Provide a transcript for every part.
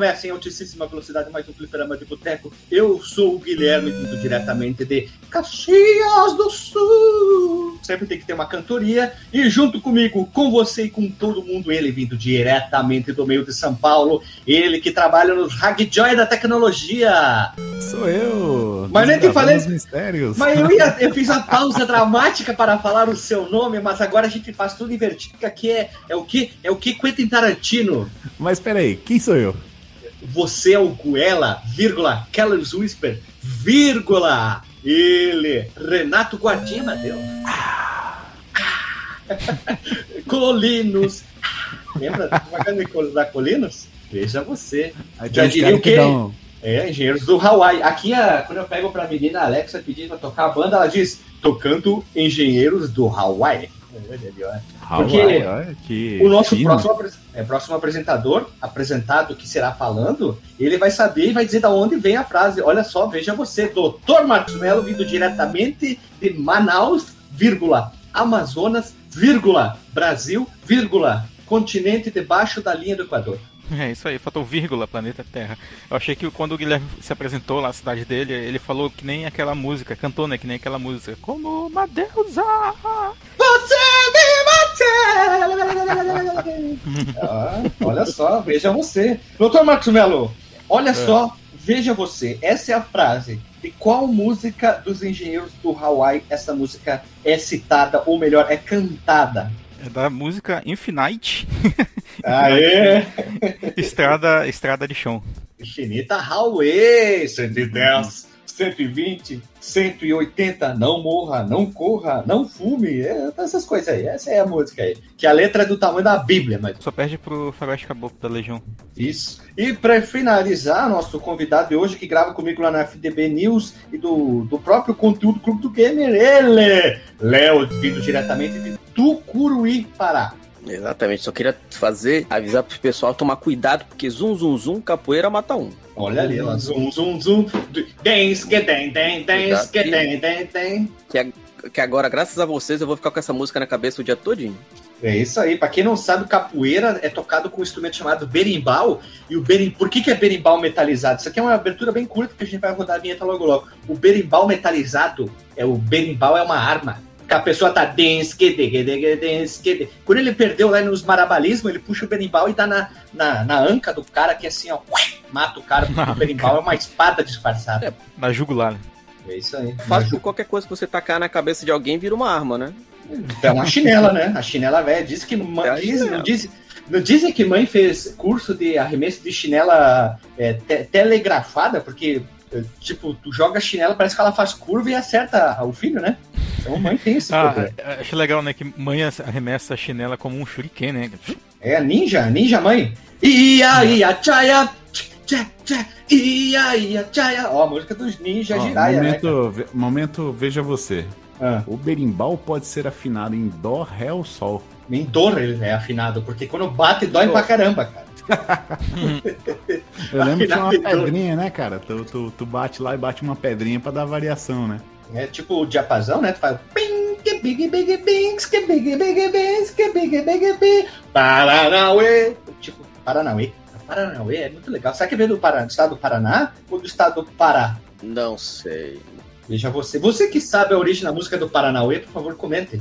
Recomeça em altíssima velocidade mais um fliperama de boteco. Eu sou o Guilherme, vindo diretamente de Caxias do Sul. Sempre tem que ter uma cantoria. E junto comigo, com você e com todo mundo, ele vindo diretamente do meio de São Paulo. Ele que trabalha nos Hagjoy da tecnologia. Sou eu. Mas nem te falei. Mistérios. Mas eu, ia, eu fiz a pausa dramática para falar o seu nome, mas agora a gente faz tudo invertido, que aqui é, é o que? É o que Quentin Tarantino. Mas peraí, quem sou eu? Você é o Guela, vírgula, Keller's Whisper, vírgula, ele, Renato Guardinha, Mateu. Colinos. Lembra da Colinos? Veja você. Aí Já diria o que quê? dão- É, engenheiros do Hawaii. Aqui, a- quando eu pego pra menina Alexa pedindo pra tocar a banda, ela diz, tocando engenheiros do Hawaii. Porque Hawaii, olha que O nosso fino. próximo, é, próximo apresentador, apresentado que será falando, ele vai saber e vai dizer da onde vem a frase. Olha só, veja você, Dr. Marcos Mello, vindo diretamente de Manaus, vírgula, Amazonas, vírgula, Brasil, vírgula, continente debaixo da linha do Equador. É isso aí, faltou vírgula, planeta Terra. Eu achei que quando o Guilherme se apresentou lá na cidade dele, ele falou que nem aquela música, cantou, né? Que nem aquela música. Como uma deusa! Você me mate! Ah, olha só, veja você. Doutor Marcos Melo, olha só, veja você. Essa é a frase. De qual música dos engenheiros do Hawaii essa música é citada, ou melhor, é cantada? É da música Infinite, Aê! Estrada, Estrada de Chão. Infinita Highway, 110, 120, 180, não morra, não corra, não fume, é, essas coisas aí. Essa é a música aí. Que a letra é do tamanho da Bíblia, mas Só perde pro Faroeste Caboclo da Legião. Isso. E para finalizar, nosso convidado de hoje, que grava comigo lá na FDB News e do, do próprio conteúdo Clube do Gamer, ele, Léo, vindo diretamente de Tucuruí, Pará. Exatamente, só queria fazer, avisar pro pessoal tomar cuidado, porque zum, zum, zum, capoeira mata um. Olha ali, lá, zum, zum, zum, dance, que den, den, dance, que den, den, den. Que, agora, graças a vocês, eu vou ficar com essa música na cabeça o dia todinho. É isso aí. Pra quem não sabe, capoeira é tocado com um instrumento chamado berimbau. E o berim... Por que, que é berimbau metalizado? Isso aqui é uma abertura bem curta que a gente vai rodar a vinheta logo logo. O berimbau metalizado, é o berimbau é uma arma. Que a pessoa tá dance, que de, que de, que dance, que de. Quando ele perdeu lá nos marabalismos, ele puxa o berimbau e dá na, na, na anca do cara, que é assim, ó, mata o cara, porque o berimbau é uma espada disfarçada. Na jugular. né? É isso aí. Fácil que qualquer coisa que você tacar na cabeça de alguém vira uma arma, né? É uma chinela, né? A chinela velha. Diz que. É a diz, não, diz, não dizem que mãe fez curso de arremesso de chinela é, te- telegrafada, porque, é, tipo, tu joga a chinela, parece que ela faz curva e acerta o filho, né? Então mãe tem esse Ah, poder. é, acho legal, né? Que mãe arremessa a chinela como um shuriken, né? É ninja, ninja mãe. Ia, ia, tchaia, tchá, tchá, ia, ia, tchaia. Ó, a música dos ninja Ó, giraia, né? momento, ve- momento, veja você. Ah, O berimbau pode ser afinado em dó, ré ou sol. Nem dor ele é afinado, porque quando bate dói pra caramba, cara. Eu lembro que tinha uma pedrinha, né, cara? Tu, tu, tu bate lá e bate uma pedrinha pra dar variação, né? É tipo o diapasão, né? Tu faz ping, que big, big, bings, que big, big, bings, que big, big, bing, Paranauê. Tipo, Paranauê. Paranauê é muito legal. Será que veio do, Paraná, do estado do Paraná ou do estado do Pará? Não sei. Veja você. Você que sabe a origem da música do Paranauê, por favor, comente.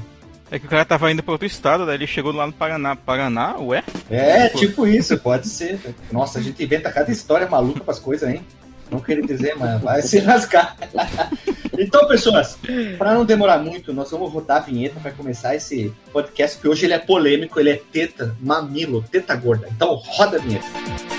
É que o cara tava indo pra outro estado, daí ele chegou lá no Paraná. Paraná, ué? É, tipo isso, pode ser. Nossa, a gente inventa cada história maluca pras coisas, hein? Não queria dizer, mas vai se rasgar. então, pessoas, para não demorar muito, nós vamos rodar a vinheta para começar esse podcast, que hoje ele é polêmico, ele é teta, mamilo, teta gorda. Então, roda a vinheta.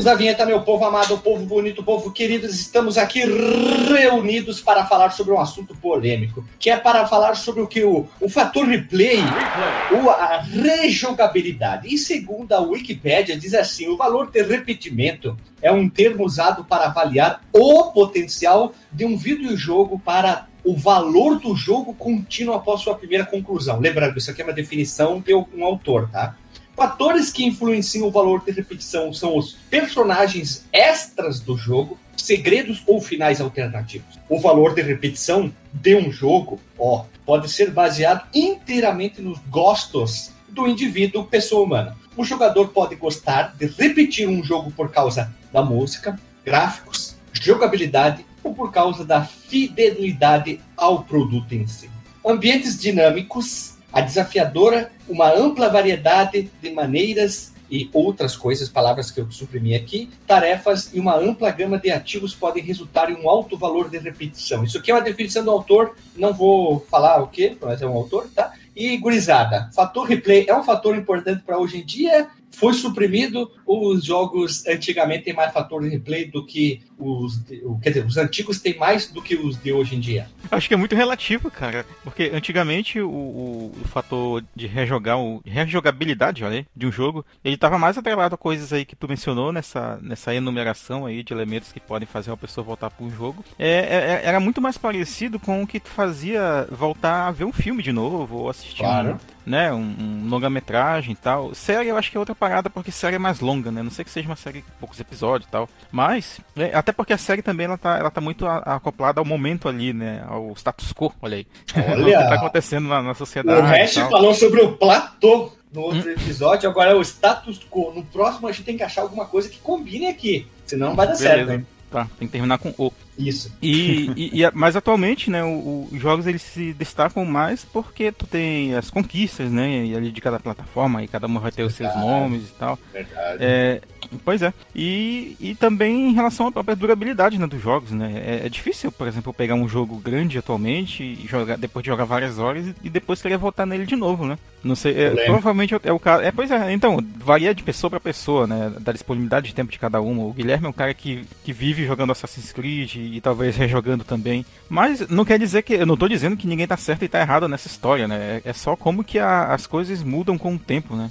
Voltamos à vinheta, meu povo amado, povo bonito, povo querido. Estamos aqui reunidos para falar sobre um assunto polêmico, que é para falar sobre o que o, o fator replay, a rejogabilidade. E segundo a Wikipédia, diz assim: o valor de repetimento é um termo usado para avaliar o potencial de um videojogo para o valor do jogo contínuo após sua primeira conclusão. Lembrando, isso aqui é uma definição de um autor, tá? Fatores que influenciam o valor de repetição são os personagens extras do jogo, segredos ou finais alternativos. O valor de repetição de um jogo, ó, pode ser baseado inteiramente nos gostos do indivíduo, pessoa humana. O jogador pode gostar de repetir um jogo por causa da música, gráficos, jogabilidade ou por causa da fidelidade ao produto em si. Ambientes dinâmicos a desafiadora, uma ampla variedade de maneiras e outras coisas, palavras que eu suprimi aqui, tarefas e uma ampla gama de ativos podem resultar em um alto valor de repetição. Isso aqui é uma definição do autor, não vou falar o que, mas é um autor, tá? E gurizada, fator replay é um fator importante para hoje em dia foi suprimido. Os jogos antigamente têm mais fator de replay do que os. Quer dizer, os antigos têm mais do que os de hoje em dia. Acho que é muito relativo, cara. Porque antigamente o, o, o fator de rejogar, o, rejogabilidade olha, de um jogo, ele estava mais atrelado a coisas aí que tu mencionou nessa, nessa enumeração aí de elementos que podem fazer uma pessoa voltar para um jogo. É, é, é, era muito mais parecido com o que fazia voltar a ver um filme de novo ou assistir claro. um né, um, um longa-metragem e tal. Série eu acho que é outra parada, porque série é mais longa, né? Não sei que seja uma série com poucos episódios e tal. Mas, é, até porque a série também ela tá, ela tá muito acoplada ao momento ali, né? Ao status quo, olha aí. Olha. o que tá acontecendo na, na sociedade. O Hash falou sobre o platô no outro hum. episódio, agora é o status quo. No próximo a gente tem que achar alguma coisa que combine aqui. Senão não vai dar Beleza. certo, hein? Tá, tem que terminar com o. Isso. E, e, e, mas atualmente, né, os jogos eles se destacam mais porque tu tem as conquistas, né, e ali de cada plataforma, e cada uma vai ter os seus nomes e tal. Verdade. É, pois é. E, e também em relação à própria durabilidade, né, dos jogos, né. É, é difícil, por exemplo, pegar um jogo grande atualmente e jogar depois de jogar várias horas e, e depois querer voltar nele de novo, né. Não sei, é, provavelmente é o caso. É, pois é, então, varia de pessoa para pessoa, né, da disponibilidade de tempo de cada uma. O Guilherme é um cara que, que vive jogando Assassin's Creed e talvez rejogando também. Mas não quer dizer que. Eu não tô dizendo que ninguém tá certo e tá errado nessa história, né? É, é só como que a, as coisas mudam com o tempo, né?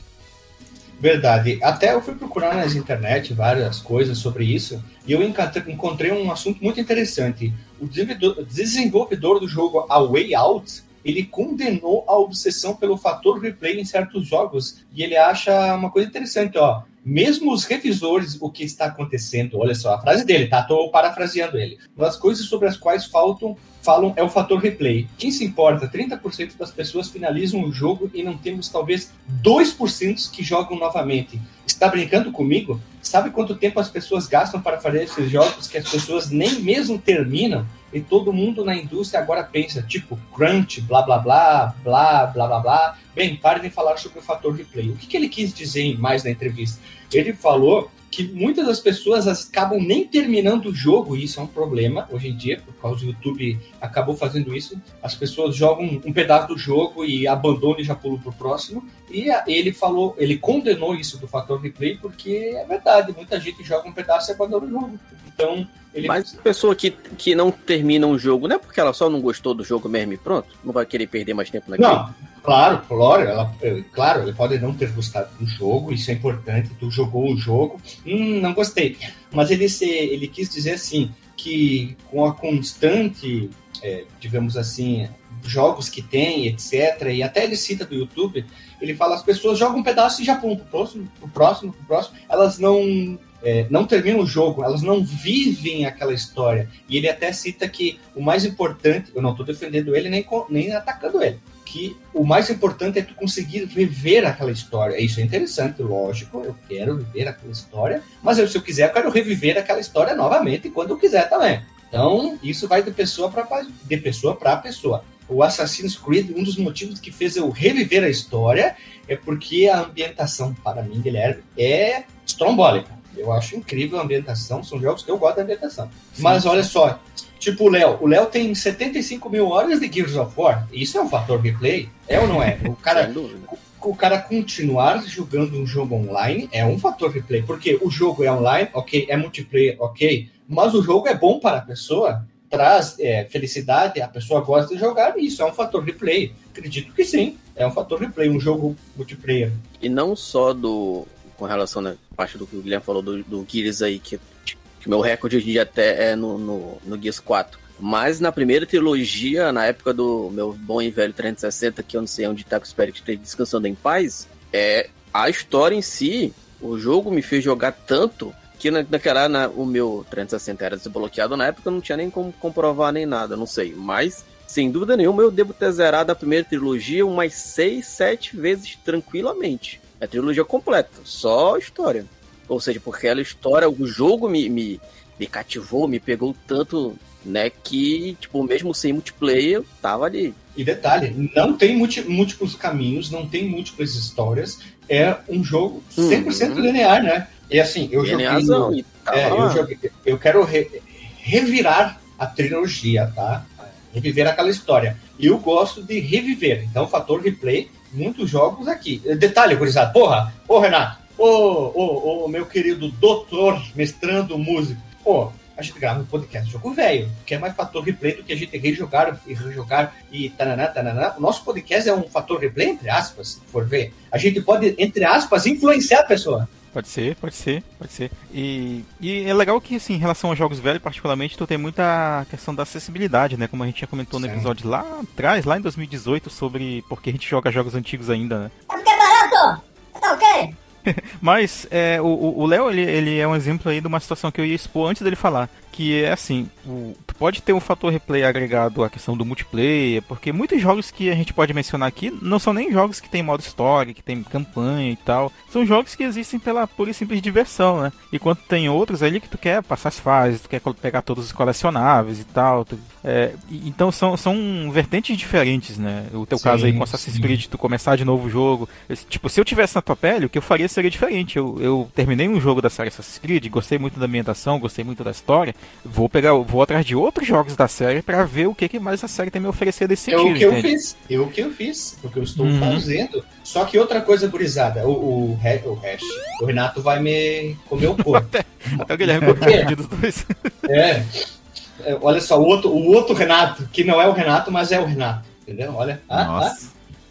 Verdade. Até eu fui procurar nas internet várias coisas sobre isso e eu encontrei um assunto muito interessante. O desenvolvedor do jogo A Way Out ele condenou a obsessão pelo fator replay em certos jogos e ele acha uma coisa interessante, ó mesmo os revisores, o que está acontecendo, olha só, a frase dele, tá? Tô parafraseando ele. Uma das coisas sobre as quais faltam, falam é o fator replay. Quem se importa? 30% das pessoas finalizam o jogo e não temos talvez 2% que jogam novamente. Está brincando comigo? Sabe quanto tempo as pessoas gastam para fazer esses jogos que as pessoas nem mesmo terminam? E todo mundo na indústria agora pensa, tipo, crunch, blá blá blá, blá blá blá blá. Bem, parem de falar sobre o fator replay. O que, que ele quis dizer mais na entrevista? Ele falou que muitas das pessoas acabam nem terminando o jogo, e isso é um problema hoje em dia, por causa do YouTube acabou fazendo isso. As pessoas jogam um pedaço do jogo e abandonam e já pulam pro próximo. E ele falou, ele condenou isso do fator replay, porque é verdade, muita gente joga um pedaço e abandona o jogo. Então, ele... Mas a pessoa que, que não termina um jogo, não é porque ela só não gostou do jogo mesmo e pronto? Não vai querer perder mais tempo naquilo? Não, claro, claro, ela, claro, ele pode não ter gostado do jogo, isso é importante, tu jogou o jogo, hum, não gostei. Mas ele, se, ele quis dizer assim, que com a constante, é, digamos assim, jogos que tem, etc., e até ele cita do YouTube, ele fala, as pessoas jogam um pedaço e já pulam pro próximo, pro próximo, pro próximo, elas não é, não terminam o jogo, elas não vivem aquela história. E ele até cita que o mais importante, eu não estou defendendo ele nem, nem atacando ele, que o mais importante é tu conseguir viver aquela história. Isso é interessante, lógico, eu quero viver aquela história, mas eu, se eu quiser, eu quero reviver aquela história novamente quando eu quiser também. Então, isso vai de pessoa para de pessoa para pessoa. O Assassin's Creed, um dos motivos que fez eu reviver a história é porque a ambientação, para mim, Guilherme, é estrombólica eu acho incrível a ambientação, são jogos que eu gosto da ambientação. Sim. Mas olha só, tipo o Léo, o Léo tem 75 mil horas de Gears of War, isso é um fator replay? É ou não é? O cara. o cara continuar jogando um jogo online é um fator replay, porque o jogo é online, ok, é multiplayer, ok, mas o jogo é bom para a pessoa, traz é, felicidade, a pessoa gosta de jogar, e isso é um fator replay. Acredito que sim, é um fator replay, um jogo multiplayer. E não só do. Com relação à né, parte do que o Guilherme falou do, do Gears aí, que, que meu recorde hoje em dia até é no, no, no Gears 4. Mas na primeira trilogia, na época do meu bom e velho 360, que eu não sei onde tá, que eu espero que esteja descansando em paz, é a história em si, o jogo me fez jogar tanto que na, naquela na, o meu 360 era desbloqueado na época, eu não tinha nem como comprovar nem nada, não sei. Mas, sem dúvida nenhuma, eu devo ter zerado a primeira trilogia umas 6, 7 vezes tranquilamente. É trilogia completa, só história. Ou seja, porque aquela história, o jogo me, me, me cativou, me pegou tanto né? Que, tipo, mesmo sem multiplayer, tava ali. E detalhe, não tem múltiplos caminhos, não tem múltiplas histórias, é um jogo 100% uhum. linear, né? E assim, eu Linearzão, joguei, é, eu joguei. Eu quero re, revirar a trilogia, tá? Reviver aquela história. E eu gosto de reviver. Então, fator replay, muitos jogos aqui. Detalhe, gurizada, porra, ô Renato, ô, ô, ô, meu querido doutor, mestrando músico, pô, a gente grava um podcast jogo velho, que é mais fator replay do que a gente rejogar e rejogar e tananá, tananá. O nosso podcast é um fator replay, entre aspas, se for ver. A gente pode, entre aspas, influenciar a pessoa. Pode ser, pode ser, pode ser. E, e é legal que, assim, em relação aos jogos velhos, particularmente, tu tem muita questão da acessibilidade, né? Como a gente já comentou no episódio lá atrás, lá em 2018, sobre por que a gente joga jogos antigos ainda, né? É porque é barato! Tá ok? Mas é, o Léo, ele, ele é um exemplo aí de uma situação que eu ia expor antes dele falar. Que é assim, o, pode ter um fator replay agregado à questão do multiplayer, porque muitos jogos que a gente pode mencionar aqui não são nem jogos que tem modo história, que tem campanha e tal. São jogos que existem pela pura e simples diversão, né? Enquanto tem outros ali que tu quer passar as fases, tu quer pegar todos os colecionáveis e tal. Tu, é, então são, são vertentes diferentes, né? O teu sim, caso aí com Assassin's sim. Creed, tu começar de novo o jogo. tipo, se eu tivesse na tua pele, o que eu faria seria diferente. Eu, eu terminei um jogo da série Assassin's Creed, gostei muito da ambientação, gostei muito da história. Vou pegar, vou atrás de outros jogos da série para ver o que, que mais a série tem me oferecer desse é sentido. É o que entende? eu fiz, é o que eu fiz, o que eu estou uhum. fazendo. Só que outra coisa gurizada, o, o, o, Hash, o Renato vai me comer o corpo. até, até o Guilherme Porque, dos dois. É, é, olha só, o outro, o outro Renato, que não é o Renato, mas é o Renato, entendeu? Olha, ah, ah,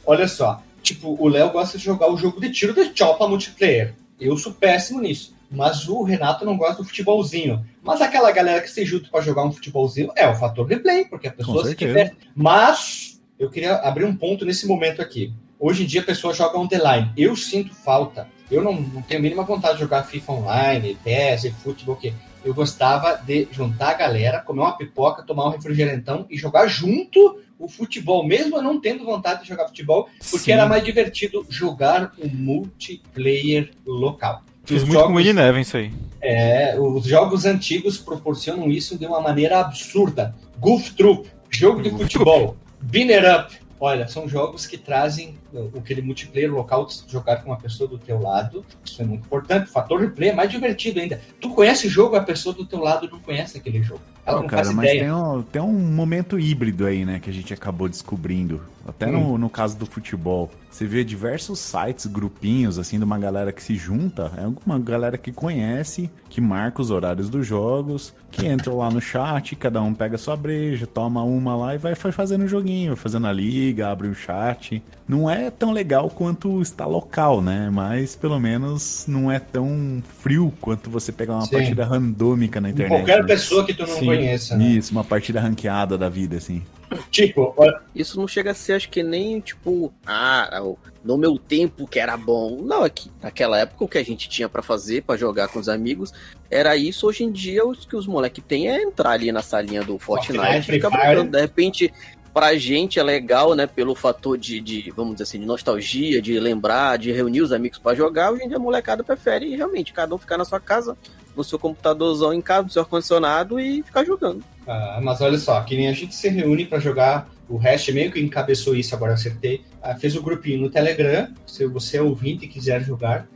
olha só, tipo, o Léo gosta de jogar o jogo de tiro de chopa multiplayer. Eu sou péssimo nisso mas o Renato não gosta do futebolzinho. Mas aquela galera que se junta para jogar um futebolzinho é o fator replay, porque a pessoa se diverte. Mas eu queria abrir um ponto nesse momento aqui. Hoje em dia a pessoa joga on the line. Eu sinto falta. Eu não, não tenho a mínima vontade de jogar FIFA online, PES, futebol, o quê? Eu gostava de juntar a galera, comer uma pipoca, tomar um refrigerantão e jogar junto o futebol, mesmo eu não tendo vontade de jogar futebol, porque Sim. era mais divertido jogar um multiplayer local. Fiz muito jogos, com Willie Neven isso aí. É, os jogos antigos proporcionam isso de uma maneira absurda. Goof Troop, jogo de futebol, Binner Up. Olha, são jogos que trazem aquele multiplayer local de jogar com uma pessoa do teu lado. Isso é muito importante. O fator replay é mais divertido ainda. Tu conhece o jogo, a pessoa do teu lado não conhece aquele jogo. Ela oh, não cara, mas. Tem um, tem um momento híbrido aí, né, que a gente acabou descobrindo. Até hum. no, no caso do futebol. Você vê diversos sites, grupinhos, assim, de uma galera que se junta. É uma galera que conhece, que marca os horários dos jogos, que entra lá no chat, cada um pega sua breja, toma uma lá e vai fazendo o joguinho, fazendo a liga, abre o chat. Não é tão legal quanto está local, né? Mas pelo menos não é tão frio quanto você pegar uma Sim. partida randômica na internet. Qualquer né? pessoa que tu não Sim. Conheça. Né? Isso, uma partida ranqueada da vida, assim. Tipo, olha... isso não chega a ser, acho que nem tipo, ah, no meu tempo que era bom. Não, é que naquela época o que a gente tinha para fazer, para jogar com os amigos, era isso. Hoje em dia, o que os moleques têm é entrar ali na salinha do Fortnite, Fortnite ficar brincando. De repente, pra gente é legal, né? Pelo fator de, de, vamos dizer assim, de nostalgia, de lembrar, de reunir os amigos para jogar. Hoje em dia a molecada prefere realmente cada um ficar na sua casa, no seu computadorzão em casa, no seu ar-condicionado e ficar jogando. Ah, mas olha só, que nem a gente se reúne para jogar, o Hash meio que encabeçou isso, agora acertei. Ah, fez o um grupinho no Telegram, se você é ouvinte e quiser jogar.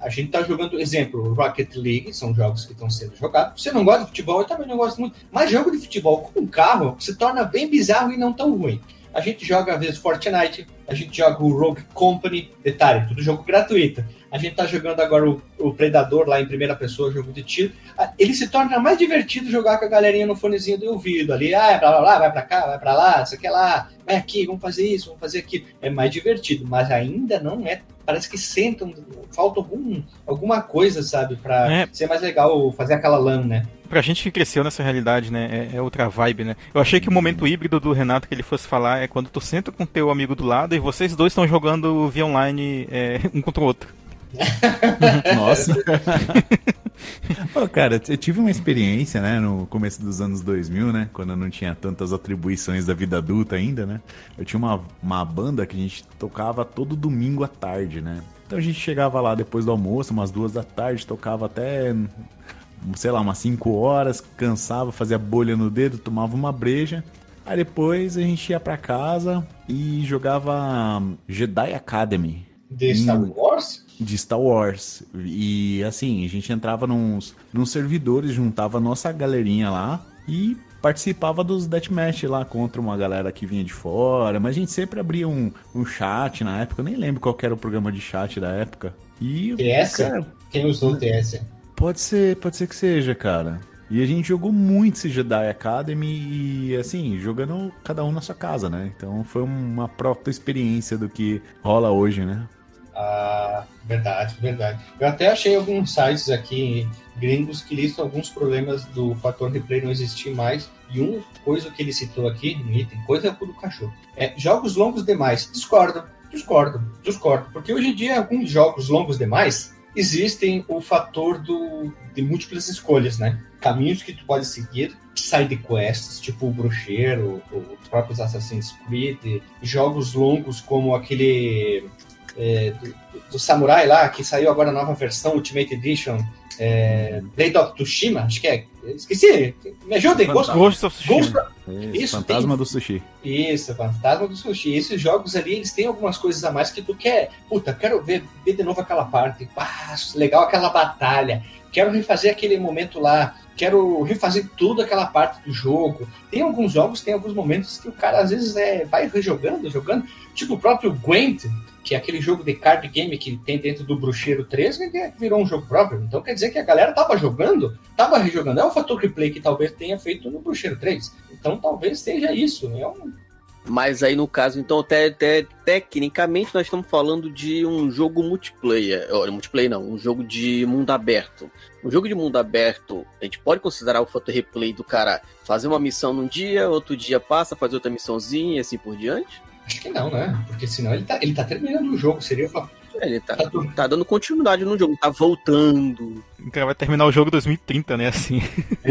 A gente tá jogando, exemplo, Rocket League, são jogos que estão sendo jogados. Você não gosta de futebol, eu também não gosto muito. Mas jogo de futebol com um carro se torna bem bizarro e não tão ruim. A gente joga, às vezes, Fortnite, a gente joga o Rogue Company, detalhe, tudo jogo gratuito. A gente tá jogando agora o, o Predador lá em primeira pessoa, jogo de tiro. Ah, Ele se torna mais divertido jogar com a galerinha no fonezinho do ouvido ali. Ah, é blá blá blá, vai pra cá, vai pra lá, isso aqui lá, vai aqui, vamos fazer isso, vamos fazer aquilo. É mais divertido, mas ainda não é. Parece que sentam, falta algum, alguma coisa, sabe, pra É. ser mais legal fazer aquela LAN, né? Pra gente que cresceu nessa realidade, né? É, é outra vibe, né? Eu achei que o momento híbrido do Renato que ele fosse falar é quando tu senta com teu amigo do lado e vocês dois estão jogando via online é, um contra o outro. Nossa. Pô, cara, eu tive uma experiência, né, no começo dos anos 2000, né, quando eu não tinha tantas atribuições da vida adulta ainda, né. Eu tinha uma, uma banda que a gente tocava todo domingo à tarde, né. Então a gente chegava lá depois do almoço, umas duas da tarde, tocava até, sei lá, umas cinco horas, cansava, fazia bolha no dedo, tomava uma breja. Aí depois a gente ia pra casa e jogava Jedi Academy De Star. Wars? De Star Wars. E assim, a gente entrava nos, nos servidores, juntava a nossa galerinha lá e participava dos deathmatch lá contra uma galera que vinha de fora. Mas a gente sempre abria um, um chat na época, eu nem lembro qual era o programa de chat da época. E TS? cara, Quem usou o TS? pode ser, pode ser que seja, cara. E a gente jogou muito esse Jedi Academy e assim, jogando cada um na sua casa, né? Então foi uma própria experiência do que rola hoje, né? Ah, verdade, verdade. Eu até achei alguns sites aqui gringos que listam alguns problemas do fator replay não existir mais. E uma coisa que ele citou aqui, um item, coisa é do cachorro. É jogos longos demais. Discordo, discordo, discordo. Porque hoje em dia, alguns jogos longos demais existem o fator do, de múltiplas escolhas, né? Caminhos que tu pode seguir, side quests, tipo o Bruxeiro, os próprios Assassin's Creed, jogos longos como aquele é, do, do Samurai lá, que saiu agora a nova versão, Ultimate Edition, é, Blade of Tsushima, acho que é. Esqueci, me ajudem, Ghost, Ghost of Tsushima. Ghost, Isso, fantasma tem- do sushi. isso, Fantasma do Sushi. Esses jogos ali, eles têm algumas coisas a mais que tu quer. Puta, quero ver, ver de novo aquela parte. Ah, legal aquela batalha. Quero refazer aquele momento lá. Quero refazer tudo aquela parte do jogo. Tem alguns jogos, tem alguns momentos que o cara às vezes é, vai rejogando, jogando. Tipo o próprio Gwent, que aquele jogo de card game que tem dentro do Bruxeiro 3, que é- virou um jogo próprio. Então quer dizer que a galera tava jogando, tava rejogando. É um fator replay que talvez tenha feito no Bruxeiro 3. Então talvez seja isso. É um Mas aí, no caso, então, até, até tecnicamente, nós estamos falando de um jogo multiplayer. Olha, multiplayer não, um jogo de mundo aberto. Um jogo de mundo aberto, a gente pode considerar o fator replay do cara fazer uma missão num dia, outro dia passa, fazer outra missãozinha e assim por diante? Acho que não, né? Porque senão ele tá, ele tá terminando o jogo. Seria fa- É, Ele tá, fator. tá dando continuidade no jogo, tá voltando. O cara vai terminar o jogo em 2030, né? Assim.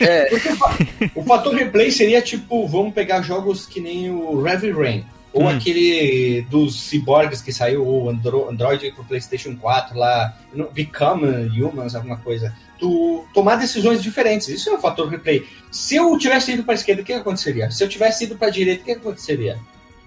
É, Porque o fa- o fator replay seria tipo, vamos pegar jogos que nem o Heavy Rain. Ou Hum. aquele dos cyborgs que saiu, o Andro Android pro PlayStation 4 lá, Become Humans, alguma coisa. Tu tomar decisões diferentes. Isso é um fator replay. Se eu tivesse ido pra esquerda, o que aconteceria? Se eu tivesse ido pra direita, o que aconteceria?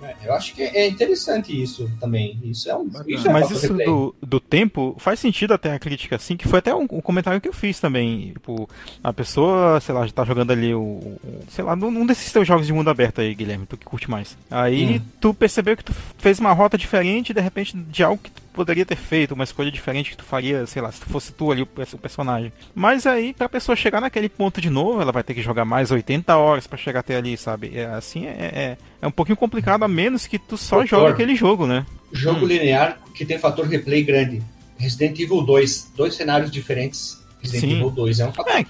É, Eu acho que é interessante isso também. Isso é um, isso é Mas isso do, do tempo faz sentido até a crítica, assim, que foi até um, um comentário que eu fiz também. Tipo, a pessoa, sei lá, já tá jogando ali o. o- sei lá, num num desses teus jogos de mundo aberto aí, Guilherme, tu que curte mais. Aí Hum. tu percebeu que tu fez uma rota diferente, de repente, de algo que tu poderia ter feito, uma escolha diferente que tu faria, sei lá, se fosse tu ali o, pers- o personagem. Mas aí, pra pessoa chegar naquele ponto de novo, ela vai ter que jogar mais 80 horas pra chegar até ali, sabe? É, assim é, é, é um pouquinho complicado, a menos que tu só Doutor. jogue aquele jogo, né? Jogo Hum. linear que tem fator replay grande. Resident Evil 2, dois cenários diferentes. Resident Sim. Evil 2 é um fator. É,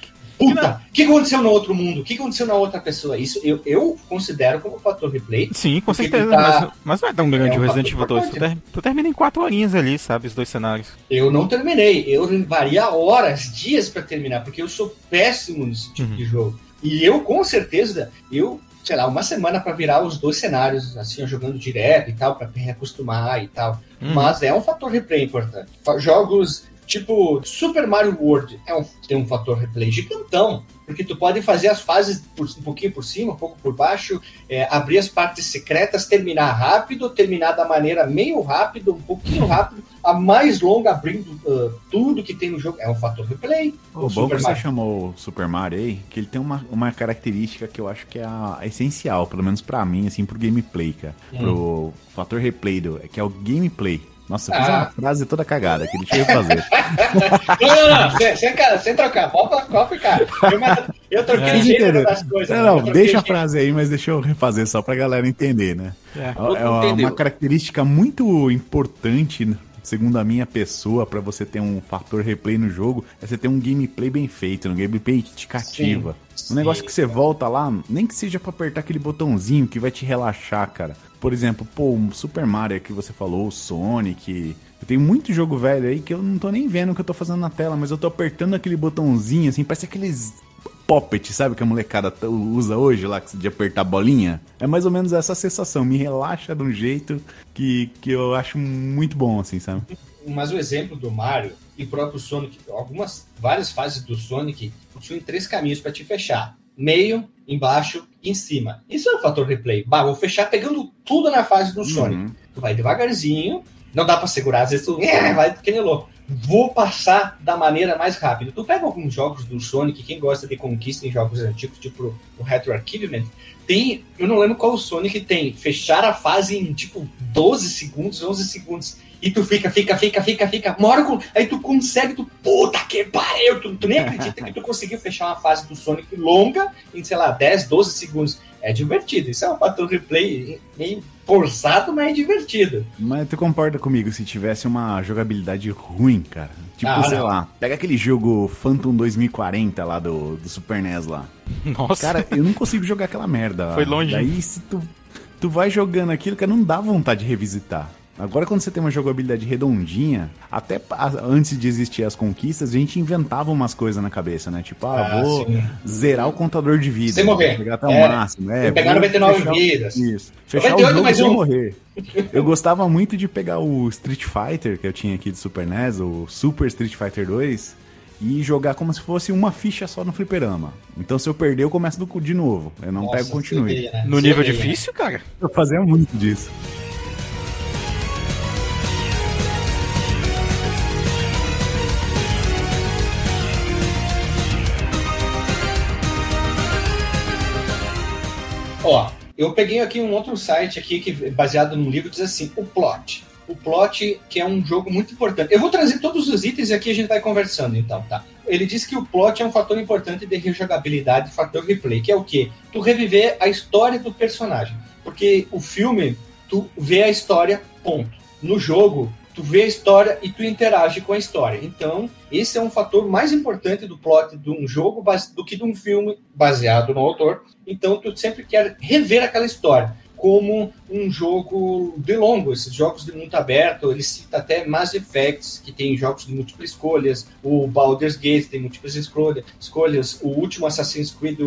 Puta, o que aconteceu no outro mundo? O que aconteceu na outra pessoa? Isso eu, eu considero como fator replay. Sim, com certeza, tá- mas, mas não é tão grande É um o Resident Evil 2. Tu, ter, tu termina em 4 horinhas ali, sabe, os dois cenários. Eu não terminei. Eu levaria horas, dias pra terminar, porque eu sou péssimo nesse tipo Uhum. de jogo. E eu, com certeza, eu, sei lá, uma semana pra virar os dois cenários, assim, jogando direto e tal, pra me reacostumar e tal. Hum. Mas é um fator replay importante. Jogos Tipo, Super Mario World é um, tem um fator replay gigantão, porque tu pode fazer as fases por, um pouquinho por cima, um pouco por baixo, é, abrir as partes secretas, terminar rápido, terminar da maneira meio rápido, um pouquinho rápido, a mais longa abrindo uh, tudo que tem no jogo. É um fator replay. O bom que você chamou Super Mario aí, que ele tem uma, uma característica que eu acho que é a, a essencial, pelo menos para mim, assim, pro gameplay, cara. Hum. Pro fator replay, do, que é o gameplay. Nossa, eu fiz ah. uma frase toda cagada aqui, deixa eu fazer. não, não, não, sem, sem, sem trocar, pode, pode ficar. Eu, eu troquei é, gênero das coisas. Não, não deixa a frase aí, mas deixa eu refazer só pra galera entender, né? É, é uma característica muito importante segundo a minha pessoa, para você ter um fator replay no jogo, é você ter um gameplay bem feito, um gameplay que te cativa. Sim, um negócio sim. que você volta lá, nem que seja para apertar aquele botãozinho que vai te relaxar, cara. Por exemplo, pô, Super Mario que você falou, o Sonic. Eu tenho muito jogo velho aí que eu não tô nem vendo o que eu tô fazendo na tela, mas eu tô apertando aquele botãozinho, assim, parece aqueles poppet, sabe? Que a molecada usa hoje lá, de apertar a bolinha. É mais ou menos essa sensação. Me relaxa de um jeito que, que eu acho muito bom, assim, sabe? Mas o exemplo do Mario e próprio Sonic, algumas, várias fases do Sonic possuem três caminhos para te fechar meio, embaixo e em cima. Isso é um fator replay. Bah, vou fechar pegando tudo na fase do uhum. Sonic. Tu vai devagarzinho, não dá para segurar, às vezes tu é, vai que nem louco. Vou passar da maneira mais rápida. Tu pega alguns jogos do Sonic, quem gosta de conquista em jogos antigos, tipo o Retro Archivement, tem, eu não lembro qual o Sonic tem, fechar a fase em tipo 12 segundos, 11 segundos e tu fica, fica, fica, fica, fica, mora com. Aí tu consegue, tu, puta que pariu, tu, tu nem acredita que tu conseguiu fechar uma fase do Sonic longa em, sei lá, 10, 12 segundos. É divertido, isso é um fator replay meio forçado, mas é divertido. Mas tu concorda comigo se tivesse uma jogabilidade ruim, cara? Tipo, ah, sei não. lá, pega aquele jogo Phantom 2040 lá do, do Super NES lá. Nossa. Cara, eu não consigo jogar aquela merda. Foi longe. Daí se tu, tu vai jogando aquilo, cara, não dá vontade de revisitar. Agora, quando você tem uma jogabilidade redondinha, até antes de existir as conquistas, a gente inventava umas coisas na cabeça, né? Tipo, ah, ah vou sim. zerar o contador de vida. Sem morrer. Pegar até é, o máximo. É, pegar 99 fechar, vidas. Isso. Fechar 98, o jogo sem um. morrer. Eu gostava muito de pegar o Street Fighter que eu tinha aqui de Super NES, o Super Street Fighter 2, e jogar como se fosse uma ficha só no fliperama. Então se eu perder, eu começo do, de novo. Eu não Nossa, pego continue. Né? No nível difícil, cara? Eu fazia muito disso. Ó, eu peguei aqui um outro site aqui que baseado num livro diz assim, o plot. O plot, que é um jogo muito importante. Eu vou trazer todos os itens e aqui a gente vai conversando, então, tá? Ele diz que o plot é um fator importante de rejogabilidade, fator replay, que é o quê? Tu reviver a história do personagem. Porque o filme, tu vê a história, ponto. No jogo, tu vê a história e tu interage com a história. Então, esse é um fator mais importante do plot de um jogo do que de um filme baseado no autor. Então, tu sempre quer rever aquela história como um jogo de longo. Esses jogos de mundo aberto, ele cita até Mass Effect, que tem jogos de múltiplas escolhas, o Baldur's Gate tem múltiplas escolhas, o último Assassin's Creed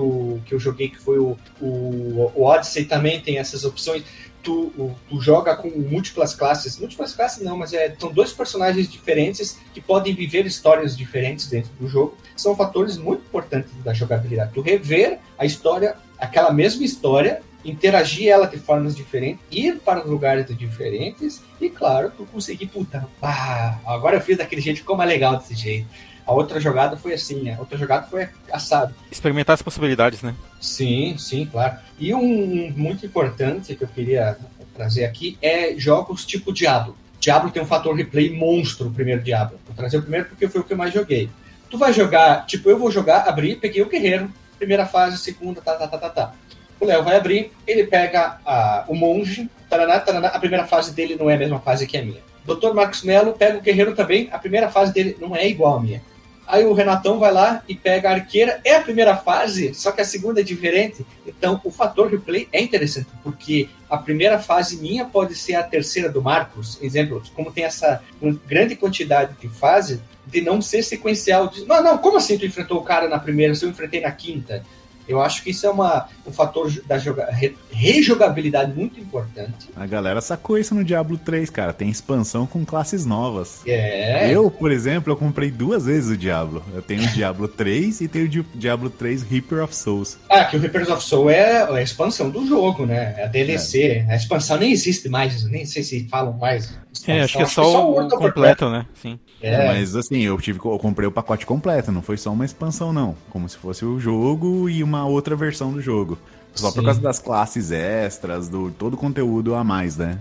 que eu joguei, que foi o, o, o Odyssey, também tem essas opções tu, tu joga com múltiplas classes. Múltiplas classes não, mas é, são dois personagens diferentes que podem viver histórias diferentes dentro do jogo. São fatores muito importantes da jogabilidade. Tu rever a história, aquela mesma história, interagir ela de formas diferentes, ir para lugares diferentes e, claro, tu conseguir, puta, ah, agora eu fiz daquele jeito, ficou mais legal desse jeito. A outra jogada foi assim, né? A outra jogada foi assado. Experimentar as possibilidades, né? Sim, sim, claro. E um, muito importante que eu queria trazer aqui é jogos tipo Diablo. Diablo tem um fator replay monstro, o primeiro Diablo. Vou trazer o primeiro porque foi o que eu mais joguei. Tu vai jogar, tipo, eu vou jogar, abrir, peguei o guerreiro, primeira fase, segunda, tá, tá, tá, tá, tá. O Léo vai abrir, ele pega a, o monge, taraná, taraná, a primeira fase dele não é a mesma fase que a minha. Dr. Marcos Mello pega o guerreiro também, a primeira fase dele não é igual à minha. Aí o Renatão vai lá e pega a arqueira. É a primeira fase, só que a segunda é diferente. Então o fator replay é interessante, porque a primeira fase minha pode ser a terceira do Marcos. Exemplo, como tem essa grande quantidade de fase, de não ser sequencial. De, não, não, como assim tu enfrentou o cara na primeira se eu enfrentei na quinta? Eu acho que isso é uma, um fator da joga, re, rejogabilidade muito importante. A galera sacou isso no Diablo 3, cara. Tem expansão com classes novas. É. Eu, por exemplo, eu comprei duas vezes o Diablo. Eu tenho o Diablo 3 e tenho o Diablo 3 Reaper of Souls. Ah, que o Reaper of Souls é a expansão do jogo, né? É a DLC. É. A expansão nem existe mais, nem sei se falam mais. É, acho que é só, só o, o completo, né? Sim. É. Mas assim, eu tive eu comprei o pacote completo, não foi só uma expansão, não. Como se fosse o jogo e uma outra versão do jogo. Só Sim. por causa das classes extras, do todo o conteúdo a mais, né?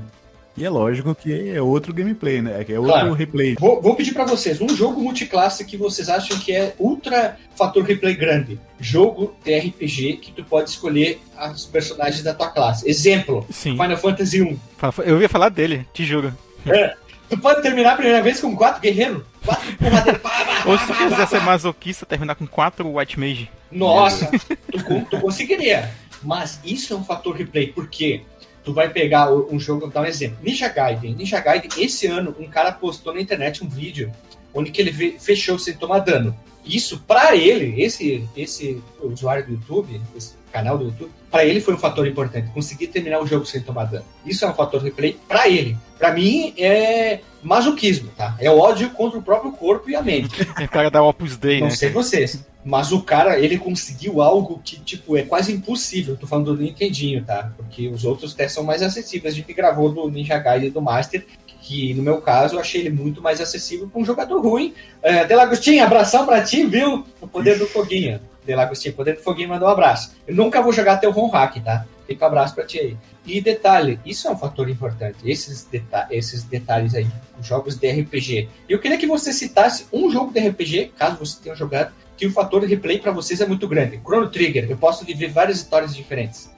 E é lógico que é outro gameplay, né? É outro claro. replay. Vou, vou pedir para vocês um jogo multiclasse que vocês acham que é ultra fator replay grande. Jogo de RPG que tu pode escolher os personagens da tua classe. Exemplo: Sim. Final Fantasy 1. Eu ia falar dele, te juro. É. Tu pode terminar a primeira vez com quatro guerreiros. Quatro porradeiros. Ou se tu quiser ser masoquista, terminar com quatro White Mage. Nossa, tu, tu conseguiria. Mas isso é um fator replay, porque tu vai pegar um jogo, vou dar um exemplo. Ninja Gaiden. Ninja Gaiden, esse ano, um cara postou na internet um vídeo onde que ele fechou sem tomar dano. Isso, para ele, esse, esse usuário do YouTube, esse canal do YouTube, para ele foi um fator importante. Conseguir terminar o jogo sem tomar dano. Isso é um fator replay para ele. Para mim é masoquismo, tá? É ódio contra o próprio corpo e a mente. É cara da Opus Dei, Não né? sei vocês. Mas o cara, ele conseguiu algo que, tipo, é quase impossível. Tô falando do Nintendinho, tá? Porque os outros testes são mais acessíveis. A gente gravou do Ninja Gaiden do Master, que no meu caso eu achei ele muito mais acessível para um jogador ruim. Uh, Delagostinho, abração para ti, viu? O poder do foguinho. Delagostinho, poder do foguinho mandou um abraço. Eu nunca vou jogar teu Ron Hack, tá? Fica um abraço para ti aí. E detalhe, isso é um fator importante, esses, deta esses detalhes aí, jogos de RPG. Eu queria que você citasse um jogo de RPG, caso você tenha jogado, que o fator de replay para vocês é muito grande. Chrono Trigger, eu posso viver várias histórias diferentes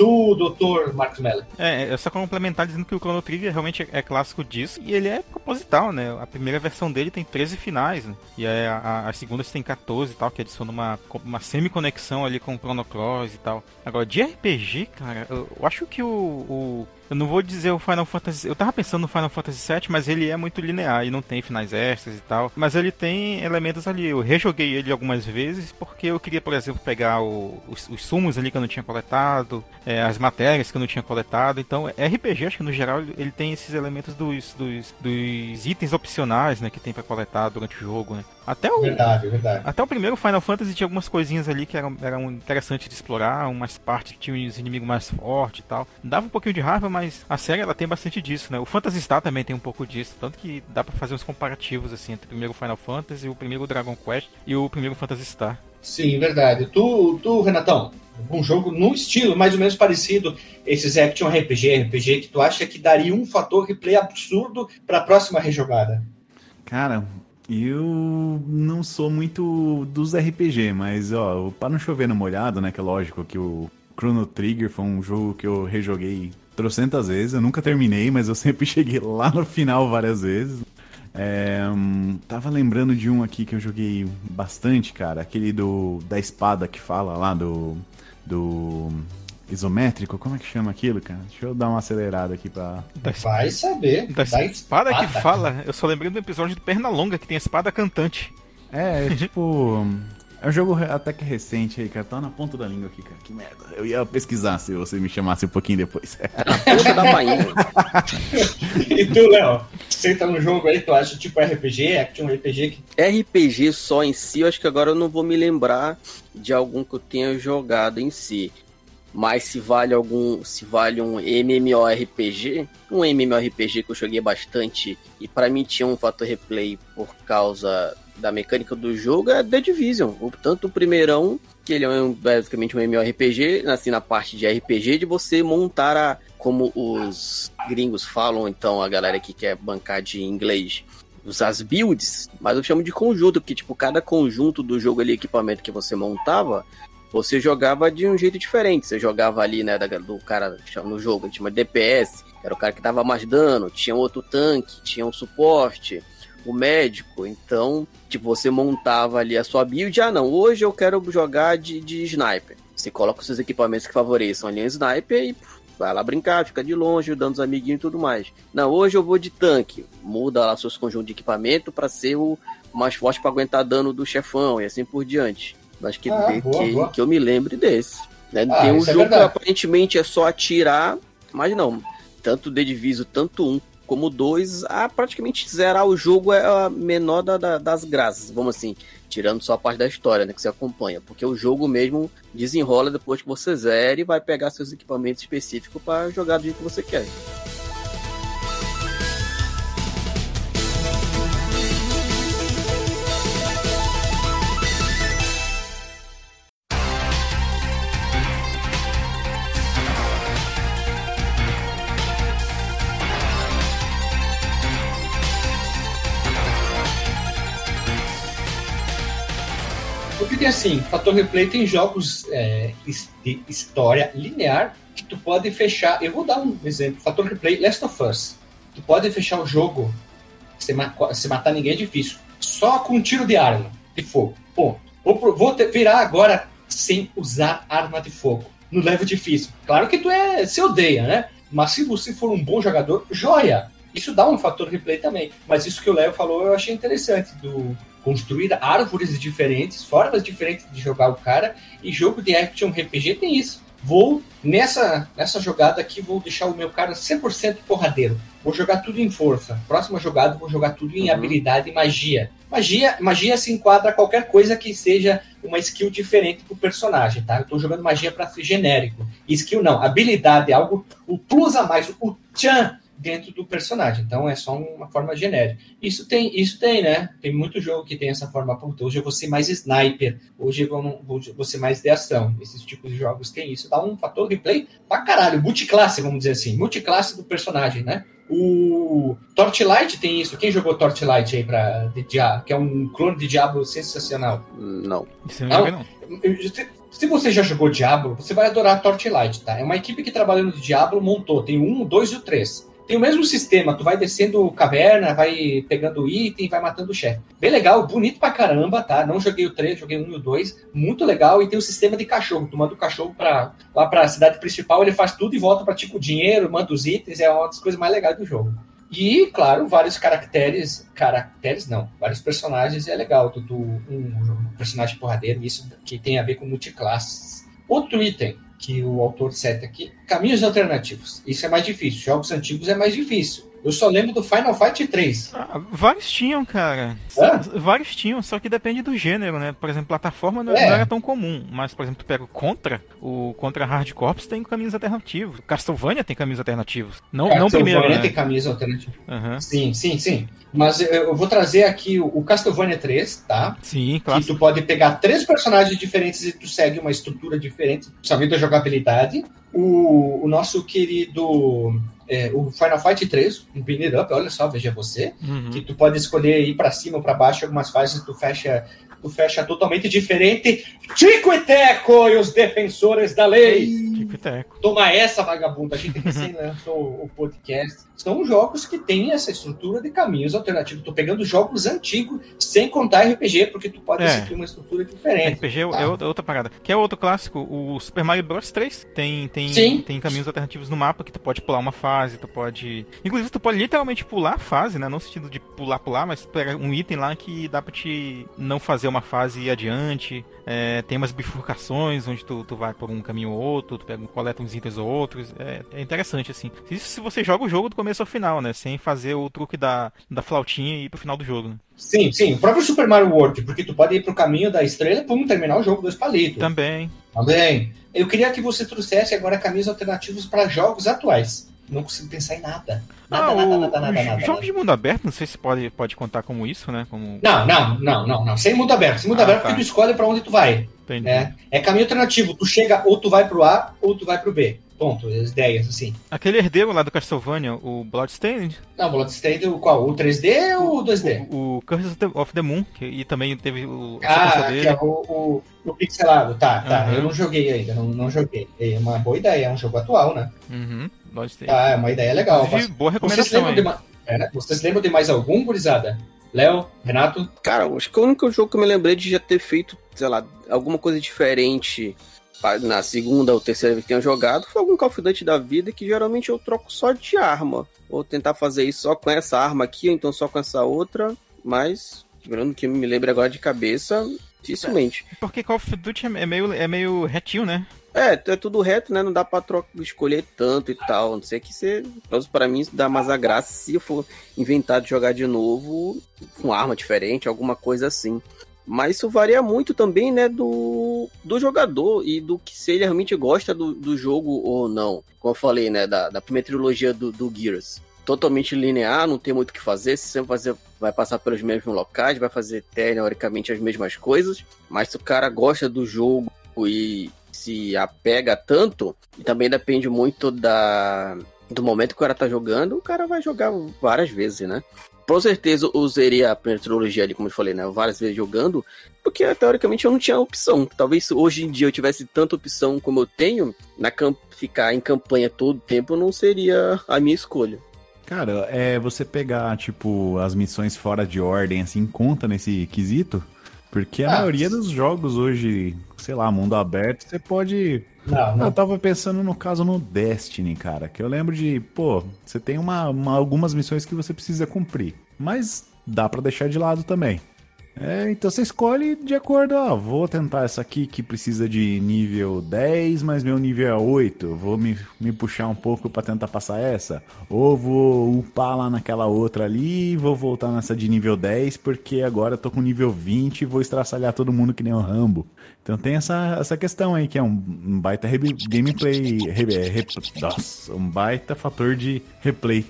do Dr. Marcos Mello. É, é só complementar dizendo que o Chrono Trigger realmente é clássico disso e ele é proposital, né? A primeira versão dele tem 13 finais, né? E a, a, a segunda tem 14 e tal, que adiciona uma, uma semi-conexão ali com o Chrono Cross e tal. Agora, de RPG, cara, eu, eu acho que o, o eu não vou dizer o Final Fantasy. Eu tava pensando no Final Fantasy VII, mas ele é muito linear e não tem finais extras e tal. Mas ele tem elementos ali. Eu rejoguei ele algumas vezes porque eu queria, por exemplo, pegar o, os, os, sumos ali que eu não tinha coletado, é, as matérias que eu não tinha coletado. Então, RPG, acho que no geral ele tem esses elementos dos, dos, dos itens opcionais, né, que tem para coletar durante o jogo, né. Até o, verdade, verdade. Até o primeiro Final Fantasy tinha algumas coisinhas ali que eram, eram interessantes de explorar, umas partes que tinham os inimigos mais fortes e tal. Dava um pouquinho de raiva, mas a série ela tem bastante disso, né? O Phantasy Star também tem um pouco disso, tanto que dá para fazer uns comparativos assim entre o primeiro Final Fantasy, o primeiro Dragon Quest e o primeiro Phantasy Star. Sim, verdade. Tu, tu Renatão, um jogo num estilo mais ou menos parecido, esses action RPG, RPG que tu acha que daria um fator replay absurdo para a próxima rejogada? Cara, eu não sou muito dos RPG, mas ó, para não chover no molhado, né, que é lógico que o Chrono Trigger foi um jogo que eu rejoguei trocentas vezes, eu nunca terminei, mas eu sempre cheguei lá no final várias vezes. É, tava lembrando de um aqui que eu joguei bastante, cara, aquele do da espada que fala lá do do isométrico, como é que chama aquilo, cara? Deixa eu dar uma acelerada aqui pra. Da Vai saber. Da, da espada, espada, que fala. Eu só lembrei do episódio do Pernalonga que tem a espada cantante. É, é tipo. É um jogo até que recente aí, cara. Tá na ponta da língua aqui, cara. Que merda. Eu ia pesquisar se você me chamasse um pouquinho depois. na ponta da bainha. e tu, Léo? Você tá no jogo aí que tu acha tipo RPG, Action RPG? Que... RPG só em si, eu acho que agora eu não vou me lembrar de algum que eu tenha jogado em si mas se vale algum, se vale um MMORPG, um MMORPG que eu joguei bastante e para mim tinha um fator replay por causa da mecânica do jogo é The Division, tanto o primeirão, que ele é um, basicamente um MMORPG, assim na parte de RPG de você montar a como os gringos falam, então a galera que quer bancar de inglês, as builds, mas eu chamo de conjunto, porque tipo cada conjunto do jogo ali, equipamento que você montava, você jogava de um jeito diferente. Você jogava ali, né, do cara no jogo, a gente chama DPS, que era o cara que dava mais dano, tinha outro tanque, tinha um suporte, o médico. Então, tipo, você montava ali a sua build. Ah, não, hoje eu quero jogar de, de sniper. Você coloca os seus equipamentos que favoreçam a linha sniper e puf, vai lá brincar, fica de longe, dando os amiguinhos e tudo mais. Não, hoje eu vou de tanque. Muda lá seus conjuntos de equipamento para ser o mais forte para aguentar dano do chefão e assim por diante. Acho que, Ah, de- boa, que, boa. que eu me lembre desse. Né? Ah, Tem um é jogo que verdade. aparentemente é só atirar, mas não. Tanto The Diviso, tanto um como dois, a praticamente zerar o jogo é a menor da- da- das graças, vamos assim. Tirando só a parte da história, né, que você acompanha. Porque o jogo mesmo desenrola depois que você zera e vai pegar seus equipamentos específicos para jogar do jeito que você quer. Assim, fator replay tem jogos é, de história linear que tu pode fechar. Eu vou dar um exemplo. Fator replay Last of Us. Tu pode fechar o jogo sem matar ninguém é difícil. Só com um tiro de arma de fogo. Ponto. Vou, vou virar agora sem usar arma de fogo. No level difícil. Claro que tu é. se odeia, né? Mas se você for um bom jogador, joia! Isso dá um fator replay também. Mas isso que o Léo falou eu achei interessante. Do construir árvores diferentes, formas diferentes de jogar o cara. E jogo de action RPG tem isso. Vou, nessa, nessa jogada aqui, vou deixar o meu cara 100% porradeiro. Vou jogar tudo em força. Próxima jogada, vou jogar tudo em Uhum. habilidade e magia. Magia, magia se enquadra a qualquer coisa que seja uma skill diferente pro personagem, tá? Eu tô jogando magia para ser genérico. Skill não, habilidade é algo, o plus a mais, o tchan dentro do personagem. Então é só uma forma genérica. Isso tem, isso tem, né? Tem muito jogo que tem essa forma. Puta, hoje eu vou ser mais sniper, hoje eu vou, vou, vou ser mais de ação. Esses tipos de jogos tem isso. Dá um fator replay pra caralho. Multiclasse, vamos dizer assim. Multiclasse do personagem, né? O Torchlight tem isso. Quem jogou Torchlight aí pra de Dia- que é um clone de Diablo sensacional. Não. Isso não Não. joguei, não. Se- Se você já jogou Diablo, você vai adorar Torchlight, tá? É uma equipe que trabalhou no Diablo, montou. Tem um, o dois e o três. Tem o mesmo sistema, tu vai descendo caverna, vai pegando item, vai matando o chefe. Bem legal, bonito pra caramba, tá? Não joguei o 3, joguei o 1 e o 2. Muito legal. E tem o sistema de cachorro. Tu manda o cachorro pra, lá pra cidade principal, ele faz tudo e volta pra ti com o dinheiro, manda os itens, é uma das coisas mais legais do jogo. E, claro, vários caracteres. Caracteres não, vários personagens é legal. Tu, tu- um personagem porradeiro, isso que tem a ver com multiclasses. Outro item que o autor seta aqui: caminhos alternativos. Isso é mais difícil. Jogos antigos é mais difícil. Eu só lembro do Final Fight 3. Ah, vários tinham, cara. Hã? Vários tinham, só que depende do gênero, né? Por exemplo, plataforma não, É. não era tão comum. Mas, por exemplo, tu pega o Contra, o Contra Hard Corps tem caminhos alternativos. Castlevania tem caminhos alternativos. Não, não primeiro, Castlevania né? tem caminhos alternativos. Aham. Sim, sim, sim. Mas eu- eu vou trazer aqui o, Castlevania 3, tá? Sim, Que claro. tu pode pegar três personagens diferentes e tu segue uma estrutura diferente, principalmente da jogabilidade. O, o nosso querido. É, o Final Fight 3, um Beat It Up, olha só, veja você. Uhum. Que tu pode escolher ir pra cima ou pra baixo, algumas fases tu fecha. Tu fecha totalmente diferente. Tico e Teco e os defensores da lei. Teco. Toma essa, vagabunda. A gente recém lançou o podcast. São jogos que têm essa estrutura de caminhos alternativos. Tô pegando jogos antigos, sem contar RPG, porque tu pode É. seguir uma estrutura diferente. RPG é tá? é outra, parada. Que é outro clássico, o Super Mario Bros 3. Tem, tem, Sim. tem caminhos alternativos no mapa que tu pode pular uma fase, tu pode. Inclusive, tu pode literalmente pular a fase, né? Não no sentido de pular, pular, mas pega um item lá que dá pra te não fazer uma fase e ir adiante. É, tem umas bifurcações onde tu, tu vai por um caminho ou outro, tu pega, coleta uns itens ou outros. É, é interessante, assim. Isso se você joga o jogo do começo ao final, né? Sem fazer o truque da, da flautinha e ir pro final do jogo, né? Sim, sim. O próprio Super Mario World, porque tu pode ir pro caminho da estrela e terminar o jogo dois palitos. Também. Também. Eu queria que você trouxesse agora caminhos alternativos para jogos atuais. Não consigo pensar em nada. Nada, ah, nada, o, nada, nada, nada, jogos de mundo aberto, não sei se pode, pode contar como isso, né? Como... Não, não, não, não, não. Sem mundo aberto. Sem mundo Ah, aberto, tá. porque tu escolhe para onde tu vai. Entendi. É, é caminho alternativo. Tu chega ou tu vai pro A ou tu vai pro B. Ponto. As ideias, assim. Aquele herdeiro lá do Castlevania, o Bloodstained, Não, Bloodstained, o qual? O 3D ou o 2D? o, o Curse of the, Moon, que, e também teve o, Ah, que é o, o, o pixelado. Tá, tá. Aham. Eu não joguei ainda, não, não joguei. É uma boa ideia, é um jogo atual, né? Uhum, Bloodstained. Ah, é uma ideia legal. Inclusive, boa Vocês recomendação lembram, aí. de ma- é? Vocês lembram de mais algum, gurizada? Léo, Renato? Cara, eu acho que o único jogo que eu me lembrei de já ter feito, sei lá, alguma coisa diferente na segunda ou terceira vez que tenha jogado foi algum Call of Duty da vida que geralmente eu troco só de arma. Ou tentar fazer isso só com essa arma aqui, ou então só com essa outra. Mas, lembrando que me lembro agora de cabeça, Dificilmente. Porque Call of Duty é meio, é meio retinho, né? É, é tudo reto, né? Não dá pra troca, escolher tanto e tal. Não sei que você. Para mim, isso dá mais a graça se eu for inventar de jogar de novo com arma diferente, alguma coisa assim. Mas isso varia muito também, né, do, do jogador e do que se ele realmente gosta do, do jogo ou não. Como eu falei, né, da, da primeira trilogia do, do Gears. Totalmente linear, não tem muito o que fazer. Se você fazer, vai passar pelos mesmos locais, vai fazer teoricamente as mesmas coisas. Mas se o cara gosta do jogo e se apega tanto, e também depende muito da, do momento que o cara tá jogando, o cara vai jogar várias vezes, né? Com certeza usaria a primeira trilogia ali, como eu falei, né? Várias vezes jogando, porque teoricamente eu não tinha opção. Talvez hoje em dia eu tivesse tanta opção como eu tenho, na ficar em campanha todo o tempo não seria a minha escolha. Cara, é você pegar, tipo, as missões fora de ordem, assim, conta nesse quesito? Porque a ah, maioria dos jogos hoje, sei lá, mundo aberto, você pode. Não, não. Eu tava pensando no caso no Destiny, cara, que eu lembro de, pô, você tem uma, uma algumas missões que você precisa cumprir, mas dá para deixar de lado também. É, então você escolhe de acordo, ó, vou tentar essa aqui que precisa de nível 10, mas meu nível é 8, vou me, me puxar um pouco para tentar passar essa, ou vou upar lá naquela outra ali, vou voltar nessa de nível 10, porque agora eu tô com nível 20 e vou estraçalhar todo mundo que nem o Rambo. Então tem essa, essa questão aí, que é um, baita gameplay, nossa, um baita fator de replay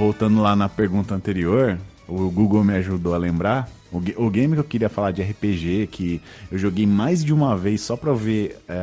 voltando lá na pergunta anterior, o Google me ajudou a lembrar. O, game que eu queria falar de RPG, que eu joguei mais de uma vez só pra ver é,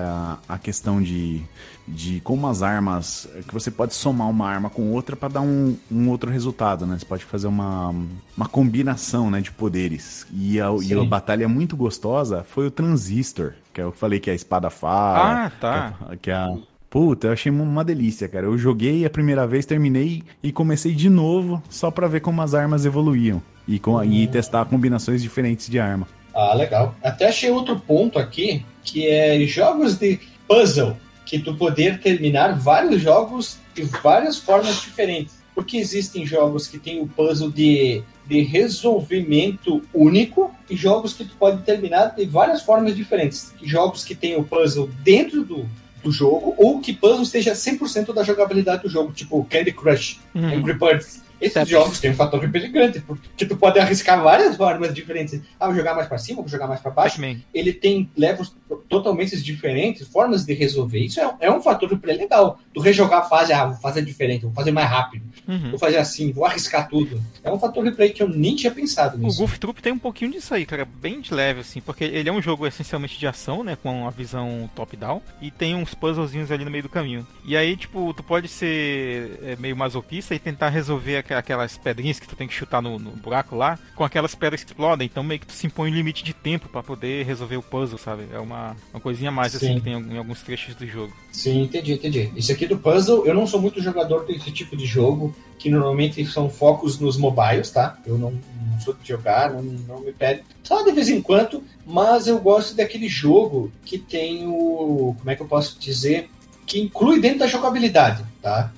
a questão de, de como as armas. que você pode somar uma arma com outra para dar um, um, outro resultado, né? Você pode fazer uma, uma combinação né, de poderes. E a, e a batalha muito gostosa foi o Transistor, que eu falei que é a espada fala. Ah, tá. Que, que é a Puta, eu achei uma delícia, cara. Eu joguei a primeira vez, terminei e comecei de novo só para ver como as armas evoluíam e, com, e uhum. testar combinações diferentes de arma. Ah, legal. Até achei outro ponto aqui, que é jogos de puzzle, que tu poder terminar vários jogos de várias formas diferentes. Porque existem jogos que tem o puzzle de, de resolvimento único e jogos que tu pode terminar de várias formas diferentes. Jogos que tem o puzzle dentro do, do jogo, ou que puzzle esteja 100% da jogabilidade do jogo, tipo Candy Crush, uhum. Angry Birds. Esses certo. jogos têm um fator repelente, porque tu pode arriscar várias formas diferentes. Ah, vou jogar mais para cima, vou jogar mais para baixo. Ele tem levels totalmente diferentes, formas de resolver. Isso é, é um fator legal. Tu rejogar a fase, ah, vou fazer diferente, vou fazer mais rápido, uhum. vou fazer assim, vou arriscar tudo. É um fator replay que eu nem tinha pensado nisso. O Goof Troop tem um pouquinho disso aí, cara, bem de leve, assim, porque ele é um jogo essencialmente de ação, né, com a visão top-down, e tem uns puzzlezinhos ali no meio do caminho. E aí, tipo, tu pode ser é, meio masoquista e tentar resolver aquelas pedrinhas que tu tem que chutar no, no, buraco lá, com aquelas pedras que explodem. Então meio que tu se impõe um limite de tempo para poder resolver o puzzle, sabe? É uma, uma coisinha mais assim que tem em alguns trechos do jogo. Sim, entendi, entendi. Isso aqui do puzzle, eu não sou muito jogador desse tipo de jogo, que normalmente são focos nos mobiles, tá? Eu não, não sou de jogar, não, não me pede. Só de vez em quando, mas eu gosto daquele jogo que tem o. Como é que eu posso dizer? Que inclui dentro da jogabilidade, tá?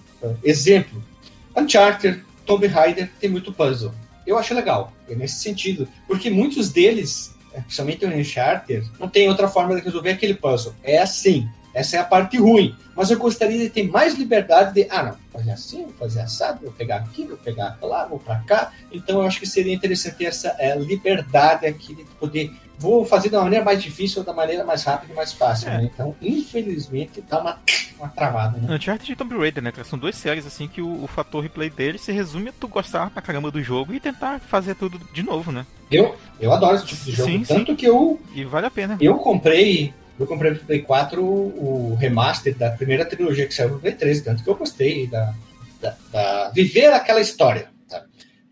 Exemplo: Uncharted, Tomb Raider tem muito puzzle. Eu acho legal, é nesse sentido. Porque muitos deles, é, principalmente o Uncharted, não tem outra forma de resolver aquele puzzle. É assim. Essa é a parte ruim. Mas eu gostaria de ter mais liberdade de, ah, não, fazer assim, fazer assado, vou pegar aqui, vou pegar lá, vou para cá. Então eu acho que seria interessante ter essa é, liberdade aqui de poder vou fazer da maneira mais difícil ou da maneira mais rápida e mais fácil, é. né? Então, infelizmente, tá uma, uma travada, né? Uncharted e Tomb Raider, né? São duas séries, assim, que o, o, fator replay dele se resume a tu gostar pra caramba do jogo e tentar fazer tudo de novo, né? Eu, eu adoro esse tipo de jogo. Sim, tanto sim. que eu... E vale a pena. Eu comprei... Eu comprei pro Play 4 o, o remaster da primeira trilogia que saiu no Play 3, tanto que eu gostei da, da, da viver aquela história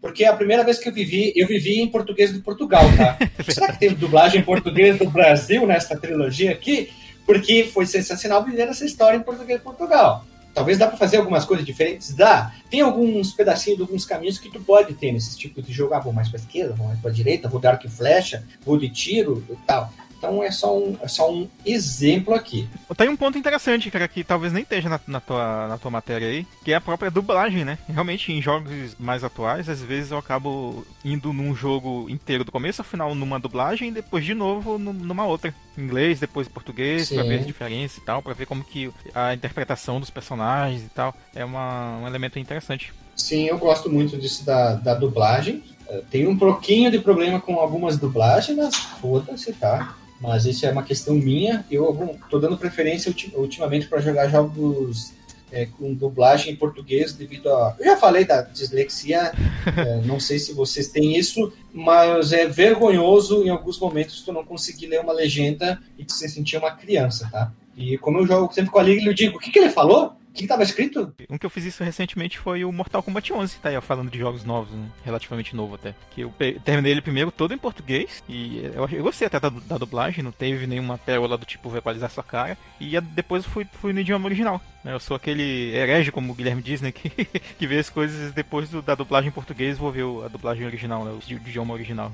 porque é a primeira vez que eu vivi, eu vivi em português de Portugal, tá? Será que tem dublagem em português do Brasil nessa trilogia aqui? Porque foi sensacional viver essa história em português de Portugal. Talvez dá para fazer algumas coisas diferentes, dá. Tem alguns pedacinhos, alguns caminhos que tu pode ter nesse tipo de jogo. Ah, vou mais para esquerda, vou mais para direita, vou dar arco e flecha, vou de tiro e tal. Então é só um, é só um exemplo aqui. Tem um ponto interessante, cara, que talvez nem esteja na, na, tua, na tua matéria aí, que é a própria dublagem, né? Realmente, em jogos mais atuais, às vezes eu acabo indo num jogo inteiro, do começo ao final, numa dublagem, e depois de novo numa outra. Inglês, depois português, pra ver a diferença e tal, pra ver como que a interpretação dos personagens e tal é uma, um elemento interessante. Sim, eu gosto muito disso da, da dublagem. Tem um pouquinho de problema com algumas dublagens, mas foda-se, tá? Mas isso é uma questão minha. Eu estou dando preferência ultimamente para jogar jogos é, com dublagem em português devido a. Eu já falei da dislexia, é, não sei se vocês têm isso, mas é vergonhoso em alguns momentos tu não conseguir ler uma legenda e se sentir uma criança, tá? E como eu jogo sempre com a Liga, eu digo: o que, que ele falou? Que estava escrito? Um que eu fiz isso recentemente foi o Mortal Kombat 11, tá aí, falando de jogos novos, né? relativamente novo até. Que eu terminei ele primeiro todo em português, e eu, eu gostei até da, da, dublagem, não teve nenhuma pérola do tipo verbalizar sua cara, e depois eu fui, fui no idioma original. Né? Eu sou aquele herege, como o Guilherme diz, né? Que, que vê as coisas depois do, da dublagem em português, vou ver a dublagem original, né? o idioma original.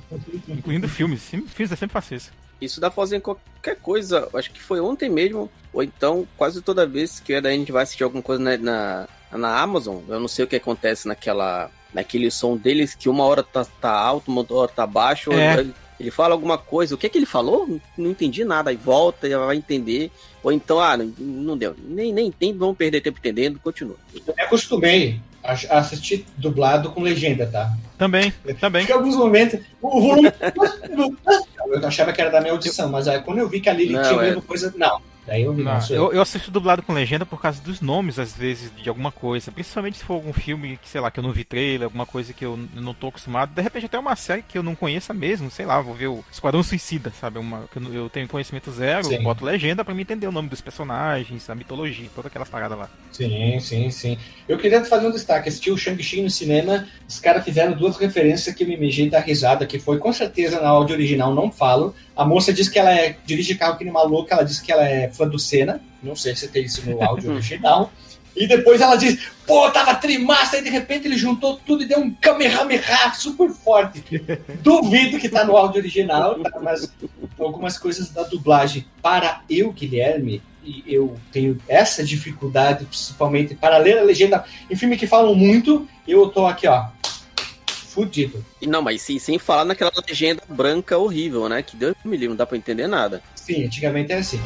Incluindo filmes, filmes eu sempre faço isso. Isso dá pra fazer em qualquer coisa. Acho que foi ontem mesmo, ou então quase toda vez que a gente vai assistir alguma coisa na, na, na, Amazon. Eu não sei o que acontece naquela, naquele som deles, que uma hora tá, tá alto, uma hora tá baixo. É. Ele fala alguma coisa, o que é que ele falou? Não entendi nada, aí volta, e vai entender. Ou então, ah, não, não deu. Nem, nem tem, vamos perder tempo entendendo, continua. Eu me acostumei assistir dublado com legenda, tá? Também, também. Porque em alguns momentos o volume. eu achava que era da minha audição, mas aí quando eu vi que ali ele tinha é... coisa. Não, Daí eu, não, eu, eu assisto dublado com legenda por causa dos nomes, às vezes, de alguma coisa. Principalmente se for algum filme que, sei lá, que eu não vi trailer, alguma coisa que eu não tô acostumado. De repente até uma série que eu não conheça mesmo, sei lá, vou ver o Esquadrão Suicida, sabe? Uma, que eu tenho conhecimento zero, sim. boto legenda para me entender o nome dos personagens, a mitologia, toda aquela parada lá. Sim, sim, sim. Eu queria fazer um destaque. Assisti o Shang-Chi no cinema, os caras fizeram duas referências que me mijei da risada, que foi com certeza na áudio original, não falo. A moça diz que ela é, dirige carro que nem maluca, ela diz que ela é fã do Senna. Não sei se tem isso no áudio original. E depois ela diz, pô, tava trimassa, e de repente ele juntou tudo e deu um Kamehameha super forte. Duvido que tá no áudio original, tá? mas algumas coisas da dublagem. Para eu, Guilherme, e eu tenho essa dificuldade, principalmente para ler a legenda em filme que falam muito, eu tô aqui, ó, fudido. Não, mas sim, sem falar naquela legenda branca horrível, né? Que Deus me livre, não dá pra entender nada. Sim, antigamente era assim.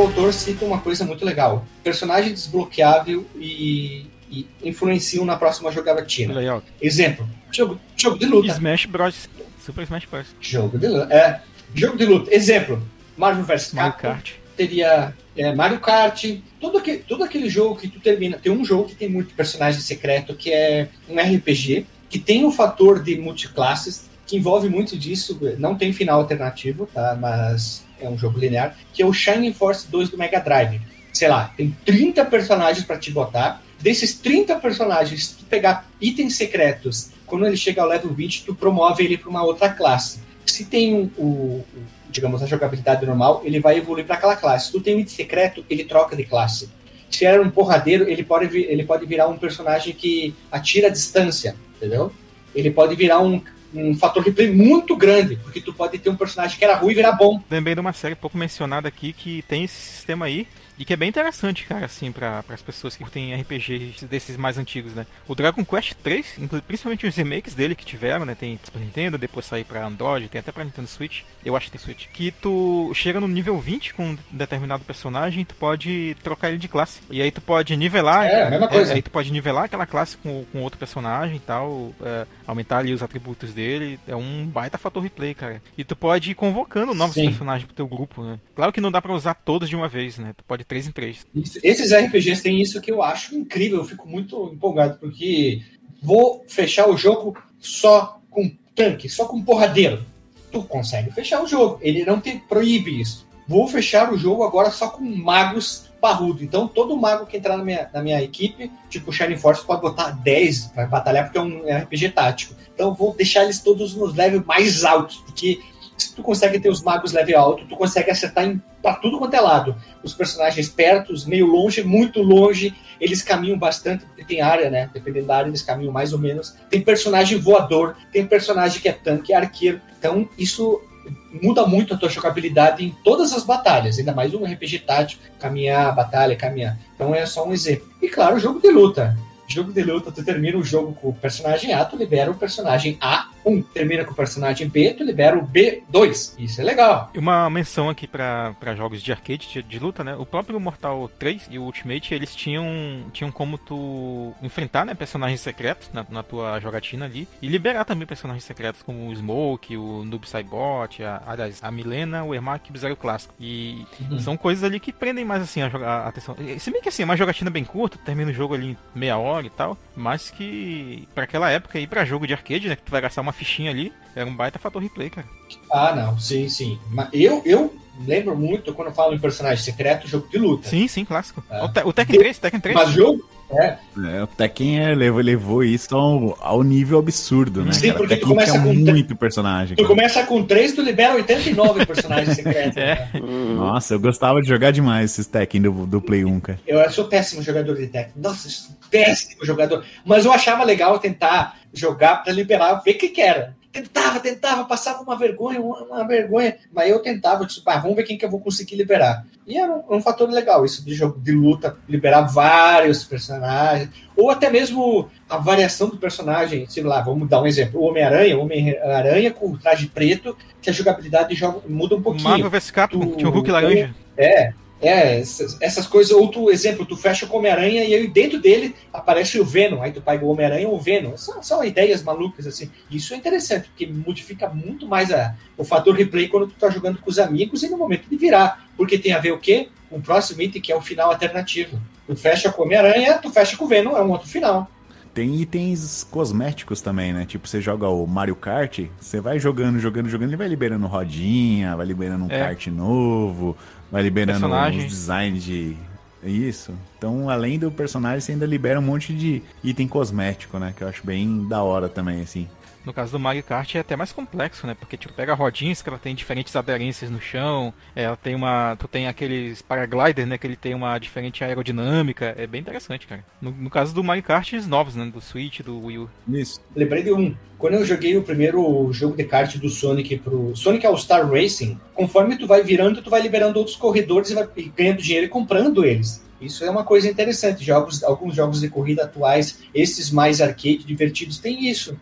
O autor cita uma coisa muito legal: personagem desbloqueável e, e influenciam na próxima jogatina. Legal. Exemplo: jogo, jogo de luta. Smash Bros. Super Smash Bros. Jogo de luta. É, jogo de luta. Exemplo: Marvel vs. Mario Kart. Teria é, Mario Kart, todo, aquele, todo aquele jogo que tu termina. Tem um jogo que tem muito personagem secreto, que é um RPG, que tem um fator de multiclasses, que envolve muito disso. Não tem final alternativo, tá? Mas é um jogo linear, que é o Shining Force 2 do Mega Drive. Sei lá, tem 30 personagens para te botar. Desses 30 personagens, se tu pegar itens secretos, quando ele chega ao level 20, tu promove ele para uma outra classe. Se tem o, digamos, a jogabilidade normal, ele vai evoluir para aquela classe. Se tu tem um item secreto, ele troca de classe. Se era um porradeiro, ele pode, ele pode virar um personagem que atira a distância, entendeu? Ele pode virar um um fator replay muito grande, porque tu pode ter um personagem que era ruim e virar bom. Lembrei de uma série pouco mencionada aqui que tem esse sistema aí, e que é bem interessante, cara, assim, para as pessoas que têm RPGs desses mais antigos, né? O Dragon Quest 3, principalmente os remakes dele que tiveram, né? Tem Super Nintendo, depois sair para Android, tem até para Nintendo Switch, eu acho que tem Switch. Que tu chega no nível 20 com um determinado personagem, tu pode trocar ele de classe. E aí tu pode nivelar. É, a mesma coisa. É, aí tu pode nivelar aquela classe com, com outro personagem e tal, é, aumentar ali os atributos dele. É um baita fator replay, cara. E tu pode ir convocando novos Sim. personagens pro teu grupo, né? Claro que não dá para usar todos de uma vez, né? Tu pode 3 em 3. Esses RPGs têm isso que eu acho incrível, eu fico muito empolgado, porque vou fechar o jogo só com tanque, só com porradeiro. Tu consegue fechar o jogo, ele não te proíbe isso. Vou fechar o jogo agora só com magos parrudo. Então, todo mago que entrar na minha, na minha equipe, tipo Shining Force, pode botar 10 para batalhar, porque é um RPG tático. Então, vou deixar eles todos nos levels mais altos, porque se tu consegue ter os magos level alto, tu consegue acertar em, pra tudo quanto é lado. Os personagens perto, meio longe, muito longe, eles caminham bastante, tem área, né? Dependendo da área, eles caminham mais ou menos. Tem personagem voador, tem personagem que é tanque, arqueiro. Então, isso muda muito a tua jogabilidade em todas as batalhas, ainda mais um RPG tático, caminhar, batalha, caminhar. Então é só um exemplo. E claro, jogo de luta. Jogo de luta, tu termina o jogo com o personagem A, tu libera o personagem A1. Termina com o personagem B, tu libera o B2. Isso é legal. E uma menção aqui para jogos de arcade, de, de, luta, né? O próprio Mortal 3 e o Ultimate, eles tinham, tinham como tu enfrentar né, personagens secretos na, na tua jogatina ali e liberar também personagens secretos como o Smoke, o Noob Saibot, a, aliás, a Milena, o Ermac e o Zero Clássico. E uhum. são coisas ali que prendem mais assim a, a atenção. Se bem que assim, é uma jogatina bem curta, termina o jogo ali em meia hora e tal, mas que para aquela época aí para jogo de arcade, né, que tu vai gastar uma fichinha ali, era um baita fator replay, cara. Ah, não, sim, sim. Mas eu eu lembro muito quando eu falo em personagem secreto, jogo de luta. Sim, sim, clássico. É. O, te, o Tekken 3, Tekken 3. Mas jogo é. é. o Tekken é, levou, levou isso ao, ao nível absurdo, né? Sim, cara? porque tu começa com muito personagem. Tu cara. começa com 3, tu libera 89 personagens secretos. É. Né? Nossa, eu gostava de jogar demais esses Tekken do, do Play 1, cara. Eu sou péssimo jogador de Tekken. Nossa, péssimo jogador. Mas eu achava legal tentar jogar para liberar, ver o que, que era. Tentava, tentava, passava uma vergonha, uma, uma vergonha, mas eu tentava, disse, ah, vamos ver quem que eu vou conseguir liberar. E era um, um, fator legal, isso de jogo de luta, liberar vários personagens, ou até mesmo a variação do personagem, sei lá, vamos dar um exemplo, o Homem-Aranha, Homem-Aranha com o traje preto, que a jogabilidade joga, muda um pouquinho. Marvel vs. Capcom, tinha o Hulk laranja. É, é, essas, essas coisas, ou tu, exemplo, tu fecha com o Homem-Aranha e aí dentro dele aparece o Venom, aí tu pega o Homem-Aranha ou o Venom. São, são ideias malucas, assim. Isso é interessante, porque modifica muito mais a, o fator replay quando tu tá jogando com os amigos e no momento de virar. Porque tem a ver o quê? Com o próximo item, que é o final alternativo. Tu fecha com o Homem-Aranha, tu fecha com o Venom, é um outro final. Tem itens cosméticos também, né? Tipo, você joga o Mario Kart, você vai jogando, jogando, jogando, ele vai liberando rodinha, vai liberando um é. kart novo, vai liberando os designs de. Isso. Então, além do personagem, você ainda libera um monte de item cosmético, né? Que eu acho bem da hora também, assim. No caso do Mario Kart é até mais complexo, né? Porque tipo, pega rodinhas que ela tem diferentes aderências no chão, ela tem uma. Tu tem aqueles paraglider, né? Que ele tem uma diferente aerodinâmica. É bem interessante, cara. No, no caso do Mario Kart novos, né? Do Switch, do Wii U. Isso. Lembrei de um. Quando eu joguei o primeiro jogo de kart do Sonic pro Sonic All-Star Racing, conforme tu vai virando, tu vai liberando outros corredores e vai ganhando dinheiro e comprando eles. Isso é uma coisa interessante. Jogos, alguns jogos de corrida atuais, esses mais arcade divertidos, tem isso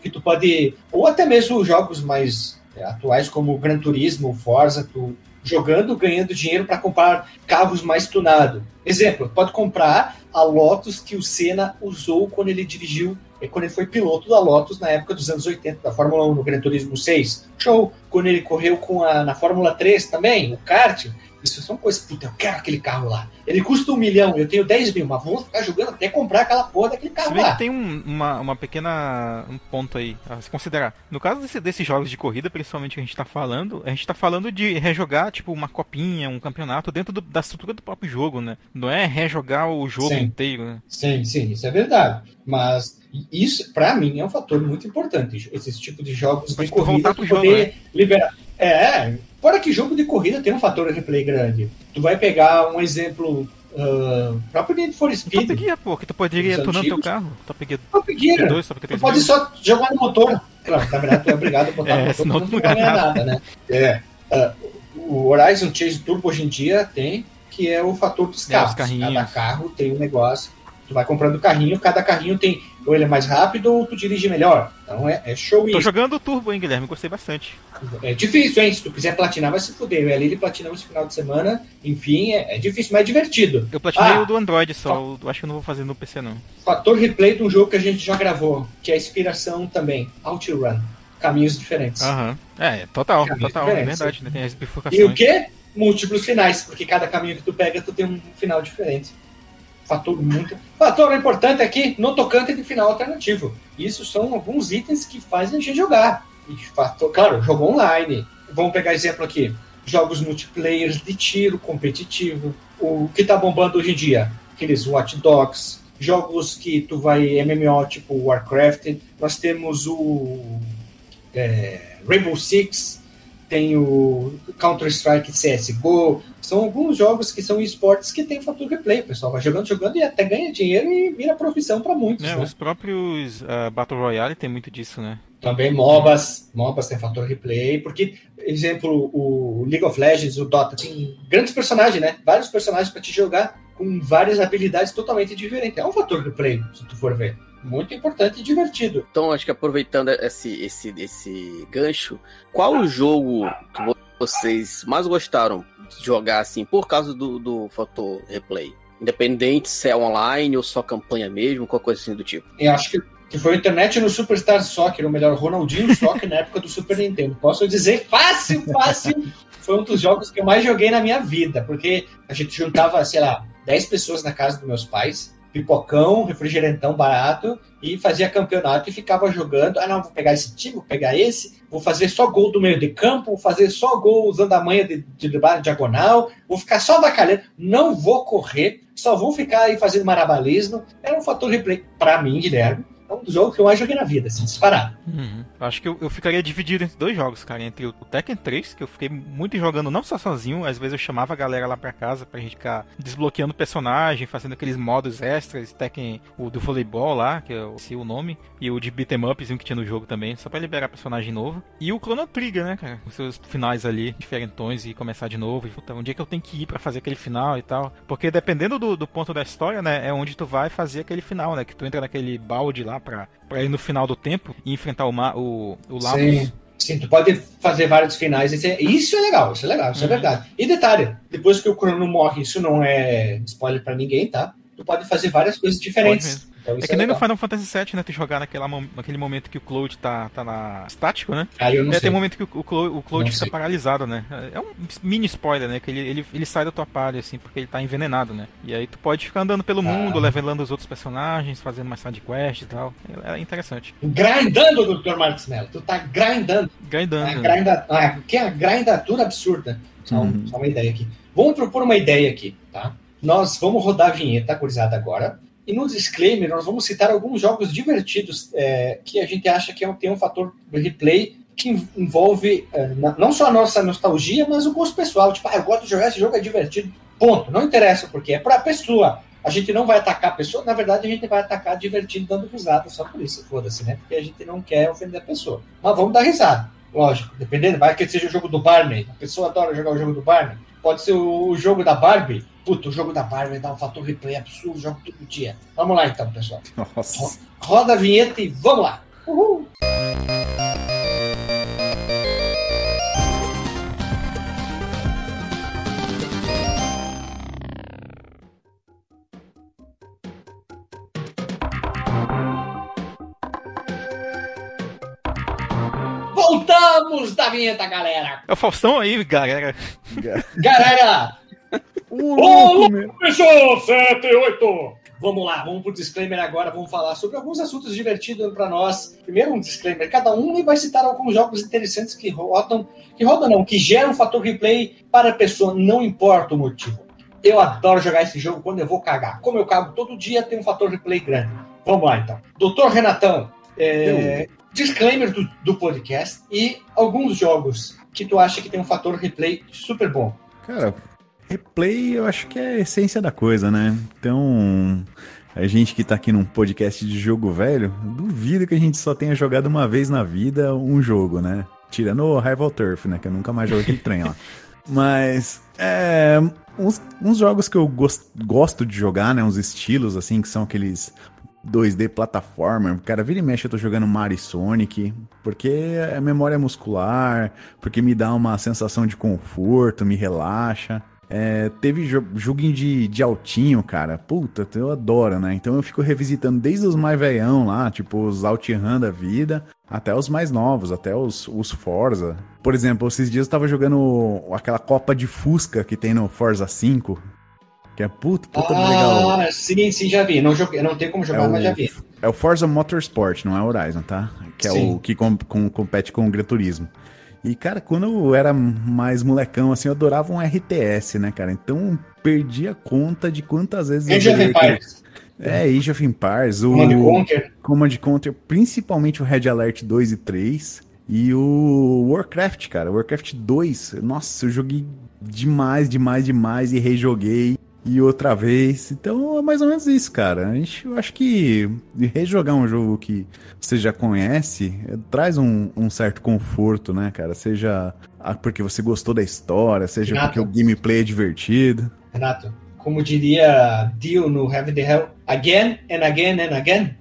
que tu pode, ou até mesmo jogos mais é, atuais como Gran Turismo, Forza, tu jogando, ganhando dinheiro para comprar carros mais tunados. Exemplo, pode comprar a Lotus que o Senna usou quando ele dirigiu, é, quando ele foi piloto da Lotus na época dos anos 80, da Fórmula 1 no Gran Turismo 6. Show! Quando ele correu com a, na Fórmula 3 também, o kart, isso são coisas, puta, eu quero aquele carro lá. Ele custa um milhão, eu tenho 10 mil, mas vou ficar jogando até comprar aquela porra daquele carro lá. tem um, uma, uma pequena um ponto aí a se considerar. No caso desse, desses jogos de corrida, principalmente que a gente tá falando, a gente tá falando de rejogar, tipo, uma copinha, um campeonato dentro do, da estrutura do próprio jogo, né? Não é rejogar o jogo sim. inteiro, né? Sim, sim, isso é verdade. Mas isso, para mim, é um fator muito importante. Esse tipo de jogos de corrida, poder jogo, né? liberar. É, Fora que jogo de corrida tem um fator de replay grande. Tu vai pegar um exemplo Uh, próprio Need for Speed. Top Gear, pô, que tu poderia tunar teu carro. Top Gear, Top Gear. 2, Top Gear tu pode só jogar no motor. Claro, na verdade tu é obrigado a botar é, no motor, senão tu não ganha nada. nada, né? É. Uh, o Horizon Chase Turbo hoje em dia tem, que é o fator dos carros. É, Cada carro tem um negócio Tu vai comprando carrinho, cada carrinho tem ou ele é mais rápido ou tu dirige melhor. Então é, é show isso. Tô jogando o Turbo, hein, Guilherme? Gostei bastante. É difícil, hein? Se tu quiser platinar, vai se fuder. Eu e a Lili platinamos esse final de semana. Enfim, é, é difícil, mas é divertido. Eu platinei ah, o do Android só. Acho que eu não vou fazer no PC, não. Fator replay de um jogo que a gente já gravou, que é a inspiração também. OutRun. Caminhos diferentes. Aham. Uhum. É, total, Caminhos total. É verdade, né? Tem as bifurcações. E o quê? Múltiplos finais, porque cada caminho que tu pega, tu tem um final diferente fator muito. Fator importante aqui no tocante de final alternativo. Isso são alguns itens que fazem a gente jogar. E fator, claro, jogo online. Vamos pegar exemplo aqui: jogos multiplayer de tiro competitivo. O que tá bombando hoje em dia? Aqueles Watch Dogs, jogos que tu vai MMO tipo Warcraft. Nós temos o é, Rainbow Six, tem o Counter-Strike CSGO. São alguns jogos que são esportes que tem fator replay. O pessoal vai jogando, jogando e até ganha dinheiro e vira profissão para muitos. É, né? Os próprios uh, Battle Royale tem muito disso, né? Também MOBAs, MOBAs tem fator replay, porque, exemplo, o League of Legends, o Dota, tem grandes personagens, né? Vários personagens para te jogar com várias habilidades totalmente diferentes. É um fator replay, se tu for ver muito importante e divertido. Então, acho que aproveitando esse, esse, esse gancho, qual o jogo que vocês mais gostaram de jogar assim por causa do, do fator replay? Independente se é online ou só campanha mesmo, qualquer coisa assim do tipo. Eu acho que, que foi a internet no Superstar Soccer, ou melhor, Ronaldinho Soccer na época do Super Nintendo. Posso dizer fácil, fácil. foi um dos jogos que eu mais joguei na minha vida, porque a gente juntava, sei lá, 10 pessoas na casa dos meus pais, pipocão, refrigerantão barato e fazia campeonato e ficava jogando. Ah, não, vou pegar esse time, vou pegar esse, vou fazer só gol do meio de campo, vou fazer só gol usando a manha de, de, de diagonal, vou ficar só bacalhando, não vou correr, só vou ficar aí fazendo marabalismo. Era um fator replay para mim, Guilherme. É um dos jogos que eu mais joguei na vida, assim, disparado. Uhum. Acho que eu, eu, ficaria dividido entre dois jogos, cara. Entre o Tekken 3, que eu fiquei muito jogando não só sozinho, às vezes eu chamava a galera lá pra casa pra gente ficar desbloqueando personagem, fazendo aqueles modos extras, Tekken, o do voleibol lá, que eu sei o nome, e o de beat'em upzinho que tinha no jogo também, só pra liberar personagem novo. E o Chrono Trigger, né, cara? Com seus finais ali, diferentões, e começar de novo. E, puta, um dia que eu tenho que ir pra fazer aquele final e tal. Porque dependendo do, do ponto da história, né, é onde tu vai fazer aquele final, né? Que tu entra naquele balde lá pra, pra ir no final do tempo e enfrentar o, o, o Lavos. Sim. Sim, tu pode fazer vários finais. Isso é, isso é legal, isso é legal, isso Uhum. é verdade. E detalhe, depois que o Crono morre, isso não é spoiler pra ninguém, tá? Tu pode fazer várias coisas diferentes. Então, É que nem no. Final Fantasy VII, né? Tu jogar naquela, naquele momento que o Cloud tá, tá na estático, né? Aí eu não É, sei. tem um momento que o, Cloud, o Cloud fica sei. paralisado, né? É um mini spoiler, né? Que ele, ele, ele sai da tua palha, assim, porque ele tá envenenado, né? E aí tu pode ficar andando pelo mundo, Ah. levelando os outros personagens, fazendo mais side quest e tal. É, é interessante. Grindando, Dr. Marcos Mello. Tu tá grindando. Grindando. É, grinda, ah, que é a grindatura absurda. Só, um- Uhum. só uma ideia aqui. Vamos propor uma ideia aqui, tá? Nós vamos rodar a vinheta, curizada, agora. E no disclaimer, nós vamos citar alguns jogos divertidos é, que a gente acha que é tem um fator replay que en- envolve é, não só a nossa nostalgia, mas o gosto pessoal. Tipo, ah, eu gosto de jogar esse jogo, é divertido. Ponto. Não interessa porque é pra pessoa. A gente não vai atacar a pessoa, na verdade a gente vai atacar divertindo, dando risada, só por isso, foda-se, né? Porque a gente não quer ofender a pessoa. Mas vamos dar risada. Lógico, dependendo, vai que seja o jogo do Barney. A pessoa adora jogar o jogo do Barney. Pode ser o jogo da Barbie. Puta, o jogo da Barbie dá um fator replay absurdo, jogo todo dia. Vamos lá então, pessoal. Nossa. Roda a vinheta e vamos lá. Uhul. Voltamos da vinheta, galera. É o Faustão aí, galera. Galera, Ô, louco, meu. Fechou, 7, 8. Vamos lá, vamos pro disclaimer agora, vamos falar sobre alguns assuntos divertidos para nós. Primeiro um disclaimer, cada um vai citar alguns jogos interessantes que rodam, que rodam não, que geram um fator replay para a pessoa, não importa o motivo. Eu adoro jogar esse jogo quando eu vou cagar. Como eu cago todo dia, tem um fator replay grande. Vamos lá então. Doutor Renatão, é, disclaimer do, do podcast e alguns jogos que tu acha que tem um fator replay super bom. Cara, replay eu acho que é a essência da coisa, né? Então, a gente que tá aqui num podcast de jogo velho, duvido que a gente só tenha jogado uma vez na vida um jogo, né? Tirando o Rival Turf, né? Que eu nunca mais joguei aquele trem lá. Mas, é. Uns, uns jogos que eu gos- gosto de jogar, né? Uns estilos, assim, que são aqueles 2D plataforma. Cara, vira e mexe eu tô jogando Mario e Sonic, porque é memória muscular, porque me dá uma sensação de conforto, me relaxa. É, teve jo joguinho de, de altinho, cara. Puta, eu adoro, né? Então eu fico revisitando desde os mais velhão lá, tipo os OutRun da vida, até os mais novos, até os, os Forza. Por exemplo, esses dias eu tava jogando aquela Copa de Fusca que tem no Forza 5. Que é puta, puta legal. Ah, sim, sim, já vi. Não, joguei, não tem como jogar, É o- mas já vi. É o Forza Motorsport, não é Horizon, tá? Que é Sim. o que com- com- compete com o Gran Turismo. E, cara, quando eu era mais molecão, assim, eu adorava um RTS, né, cara? Então, perdi a conta de quantas vezes Age of Empires, É, Age of Empires, o Command Conquer. Command Conquer, principalmente o Red Alert 2 e 3. E o Warcraft, cara, Warcraft 2, nossa, eu joguei demais, demais, demais e rejoguei e outra vez. Então é mais ou menos isso, cara. A gente, eu acho que rejogar um jogo que você já conhece é, traz um, um, certo conforto, né, cara? Seja porque você gostou da história, seja Renato. porque o gameplay é divertido. Renato, como diria Dio no Heaven the Hell, again and again and again.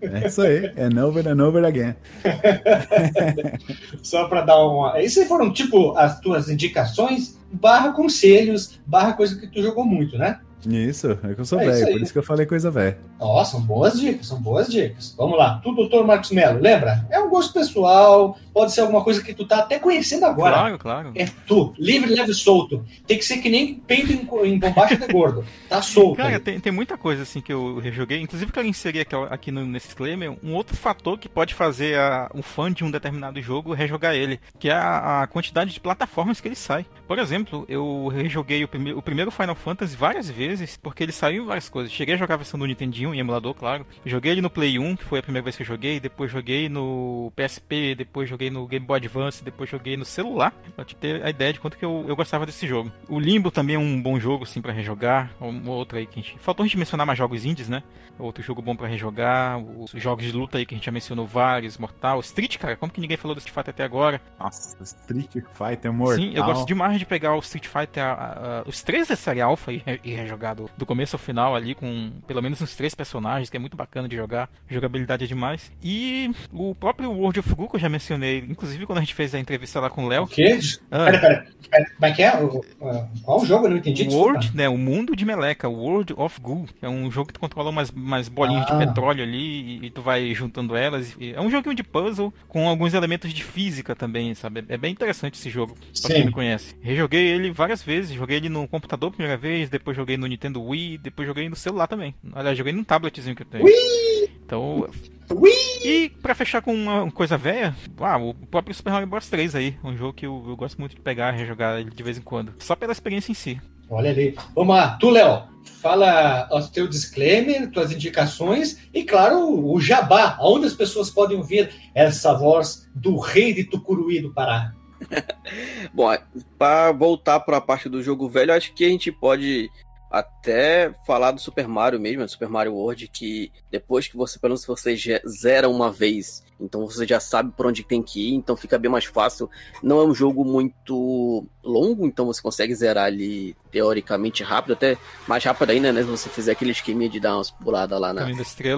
É isso aí, and over and over again. Só para dar uma. Esses foram tipo as tuas indicações, barra conselhos, barra coisa que tu jogou muito, né? Isso, é que eu sou é velho, por isso que eu falei coisa velha. Ó, são boas dicas, são boas dicas. Vamos lá, tu, doutor Marcos Melo, lembra? É um gosto pessoal, pode ser alguma coisa que tu tá até conhecendo agora. Claro, claro. É tu, livre, leve, solto. Tem que ser que nem peito em, em bombacha de gordo. Tá solto. Cara, tem, tem, muita coisa assim que eu rejoguei, inclusive que eu inseri aqui, aqui no, nesse disclaimer, um outro fator que pode fazer a, um fã de um determinado jogo rejogar ele, que é a, a quantidade de plataformas que ele sai. Por exemplo, eu rejoguei o, prime o primeiro Final Fantasy várias vezes, porque ele saiu várias coisas. Cheguei a jogar a versão do Nintendinho, em emulador, claro. Joguei ele no Play 1, que foi a primeira vez que eu joguei, depois joguei no PSP, depois joguei no Game Boy Advance, depois joguei no celular, pra te ter a ideia de quanto que eu, eu gostava desse jogo. O Limbo também é um bom jogo, assim, para rejogar. Um outro aí que a gente... Faltou a gente mencionar mais jogos indies, né? Outro jogo bom para rejogar. Os jogos de luta aí que a gente já mencionou vários, Mortal. Street, cara, como que ninguém falou do Street Fighter até agora? Nossa, Street Fighter Mortal. Sim, eu gosto demais de pegar o Street Fighter, a, a, os três da série Alpha e, e rejogar do, do começo ao final ali, com pelo menos uns três personagens, que é muito bacana de jogar. Jogabilidade é demais. E o próprio World of Goo, que eu já mencionei, inclusive quando a gente fez a entrevista lá com o Léo. O quê? Ah. Pera, pera, pera. Como é que é? O, qual o jogo? Eu não entendi. World, né? O Mundo de Meleca, World of Goo. É um jogo que tu controla umas, umas bolinhas ah. de petróleo ali e, e, tu vai juntando elas. É um joguinho de puzzle com alguns elementos de física também, sabe? É bem interessante esse jogo, pra Sim. quem não conhece. Rejoguei ele várias vezes. Joguei ele no computador primeira vez, depois joguei no Nintendo Wii, depois joguei no celular também. Aliás, joguei num tabletzinho que eu tenho. Wii! Então. Wii! E pra fechar com uma coisa velha, ah, o próprio Super Mario Bros 3 aí. Um jogo que eu, eu gosto muito de pegar e rejogar ele de vez em quando. Só pela experiência em si. Olha ali. Vamos lá, tu, Léo, fala o teu disclaimer, tuas indicações e, claro, o jabá, onde as pessoas podem ouvir essa voz do rei de Tucuruí do Pará. Bom, para voltar para a parte do jogo velho, acho que a gente pode até falar do Super Mario mesmo, do Super Mario World, que depois que você, pelo menos você zera uma vez, então você já sabe por onde tem que ir, então fica bem mais fácil. Não é um jogo muito longo, então você consegue zerar ali teoricamente rápido, até mais rápido ainda, né? Se você fizer aquele esqueminha de dar umas puladas lá na,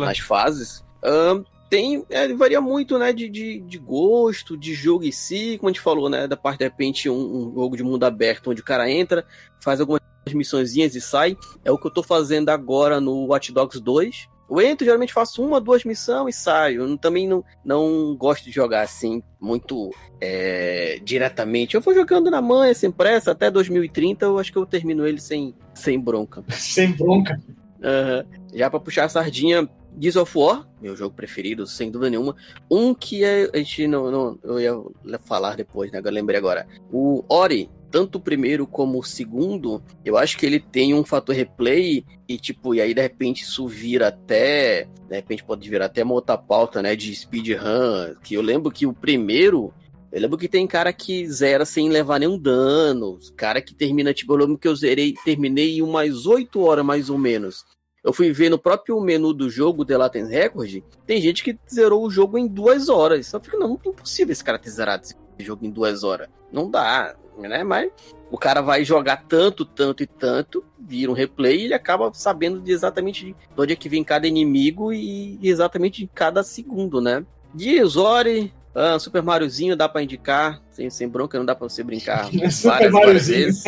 nas fases. Um, tem, é, varia muito, né, de, de, de, gosto, de jogo em si, como a gente falou, né, da parte, de repente, um, um jogo de mundo aberto, onde o cara entra, faz algumas missõezinhas e sai. É o que eu tô fazendo agora no Watch Dogs 2. Eu entro, geralmente faço uma, duas missões e saio. Eu também não, não gosto de jogar assim, muito é, diretamente. Eu vou jogando na manha, sem pressa, até 2030 eu acho que eu termino ele sem, sem bronca. sem bronca. Uhum. Já para puxar a sardinha, Gears of War, meu jogo preferido, sem dúvida nenhuma. Um que é, a gente não, não, eu ia falar depois, né? Eu lembrei agora. O Ori, tanto o primeiro como o segundo, eu acho que ele tem um fator replay e tipo, e aí de repente isso vira até, de repente pode virar até uma outra pauta, né, de speedrun, que eu lembro que o primeiro eu lembro que tem cara que zera sem levar nenhum dano. Cara que termina, tipo, eu lembro que eu zerei, terminei umas 8 horas mais ou menos. Eu fui ver no próprio menu do jogo, The Latent Record, tem gente que zerou o jogo em duas horas. Só fica, não, não é impossível esse cara ter zerado esse jogo em duas horas. Não dá né? Mas o cara vai jogar tanto, tanto e tanto, vira um replay e ele acaba sabendo de exatamente de onde é que vem cada inimigo e exatamente de cada segundo, né? Gears, Ori, ah, Super Mariozinho dá para indicar, sem, sem bronca, não dá para você brincar várias, várias vezes.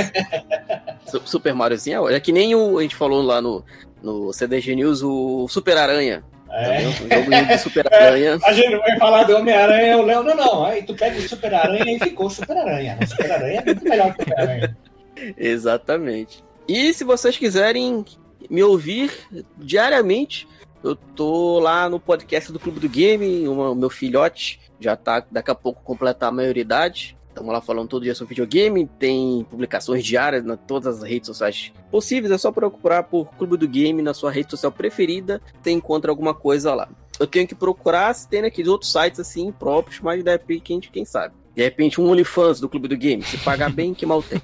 Super Mariozinho é, é que nem o, a gente falou lá no, no CDG News, o Super Aranha. É. Um jogo de Super-Aranha. É, a gente vai falar do Homem-Aranha, o Léo, não, não. Aí tu pega o Super-Aranha e ficou Super-Aranha. O Super-Aranha é muito melhor que o Super-Aranha. Exatamente. E se vocês quiserem me ouvir diariamente, eu tô lá no podcast do Clube do Game, o meu filhote já tá daqui a pouco completar a maioridade. Estamos lá falando todo dia sobre videogame, tem publicações diárias em todas as redes sociais possíveis. É só procurar por Clube do Game na sua rede social preferida, você encontra alguma coisa lá. eu tenho que procurar se tem naqueles outros sites assim próprios, mas de repente, quem sabe. De repente, um OnlyFans do Clube do Game. Se pagar bem, que mal tem.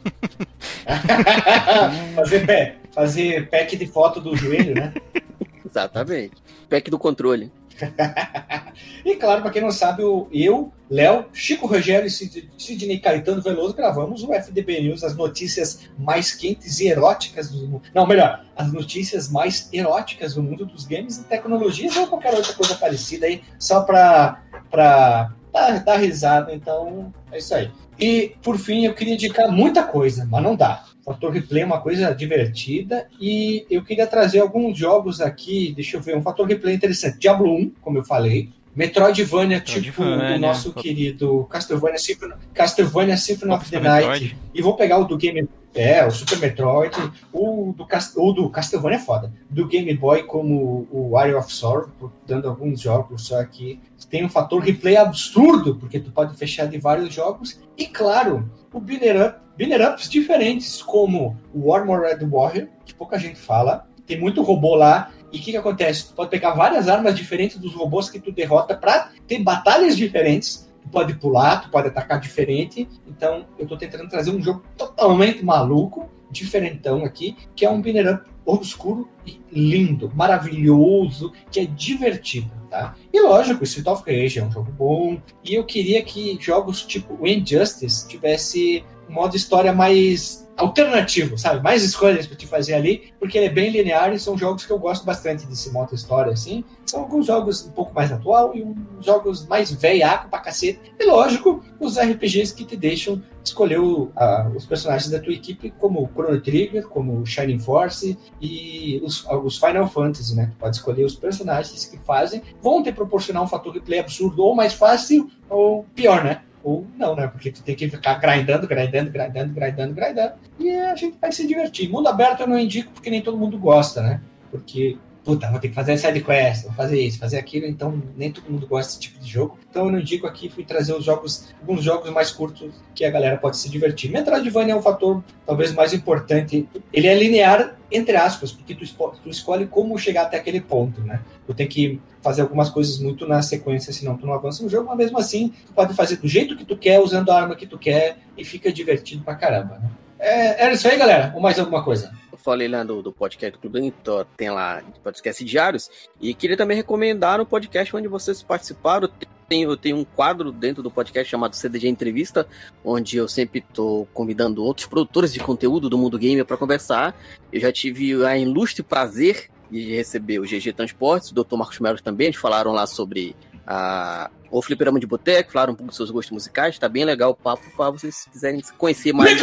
fazer, pé, fazer pack de foto do joelho, né? Exatamente. Pack do controle. e claro, para quem não sabe, eu, Léo, Chico Rogério e Sidney Caetano Veloso gravamos o FDB News, as notícias mais quentes e eróticas do mundo. Não, melhor, as notícias mais eróticas do mundo dos games e tecnologias ou qualquer outra coisa parecida aí, só para dar, dar risada. Então, é isso aí. E, por fim, eu queria indicar muita coisa, mas não dá. Fator replay é uma coisa divertida e eu queria trazer alguns jogos aqui. Deixa eu ver, um fator replay interessante. Diablo 1, como eu falei. Metroidvania, tipo o nosso querido Castlevania Symphony, Castlevania Symphony of the Night. Metroid. E vou pegar o do Game é, o Super Metroid, o do, o do Castlevania é foda. Do Game Boy, como o Wario of Sorrow, dando alguns jogos só aqui. Tem um fator replay absurdo, porque tu pode fechar de vários jogos. E claro, o Binner Up, Binner Ups diferentes, como o Armored Warrior, que pouca gente fala. Tem muito robô lá. E o que, que acontece? Tu pode pegar várias armas diferentes dos robôs que tu derrota para ter batalhas diferentes tu pode pular, tu pode atacar diferente. Então, eu estou tentando trazer um jogo totalmente maluco, diferentão aqui, que é um binner up obscuro e lindo, maravilhoso, que é divertido, tá? E lógico, Street of Rage é um jogo bom, e eu queria que jogos tipo o Injustice tivesse modo história mais alternativo, sabe? Mais escolhas para te fazer ali, porque ele é bem linear e são jogos que eu gosto bastante desse modo história, assim. São alguns jogos um pouco mais atual e uns jogos mais velhaco pra cacete. E lógico, os RPGs que te deixam escolher o, a, os personagens da tua equipe, como o Chrono Trigger, como o Shining Force e os, os Final Fantasy, né? Tu pode escolher os personagens que fazem, vão te proporcionar um fator de play absurdo ou mais fácil ou pior, né? Ou não, né? Porque tu tem que ficar grindando, grindando, grindando, grindando, grindando. E a gente vai se divertir. Mundo aberto eu não indico porque nem todo mundo gosta, né? Porque puta, vou ter que fazer side quest, vou fazer isso, fazer aquilo, então nem todo mundo gosta desse tipo de jogo. Então eu não indico aqui, fui trazer os jogos, alguns jogos mais curtos que a galera pode se divertir. Metroidvania é um fator talvez mais importante. Ele é linear, entre aspas, porque tu, tu escolhe como chegar até aquele ponto, né? Tu tem que fazer algumas coisas muito na sequência, senão tu não avança no jogo, mas mesmo assim, tu pode fazer do jeito que tu quer, usando a arma que tu quer, e fica divertido pra caramba, né? É, era isso aí, galera. Ou mais alguma coisa? Falei lá do, do podcast do Clube então, tem lá podcast diários, e queria também recomendar no podcast onde vocês participaram. Tem, eu tenho um quadro dentro do podcast chamado CDG Entrevista, onde eu sempre estou convidando outros produtores de conteúdo do mundo gamer para conversar. Eu já tive a ilustre prazer de receber o GG Transportes, o Dr. Marcos Melo também, eles falaram lá sobre a, o Fliperama de Boteco, falaram um pouco dos seus gostos musicais, tá bem legal o papo para vocês quiserem conhecer mais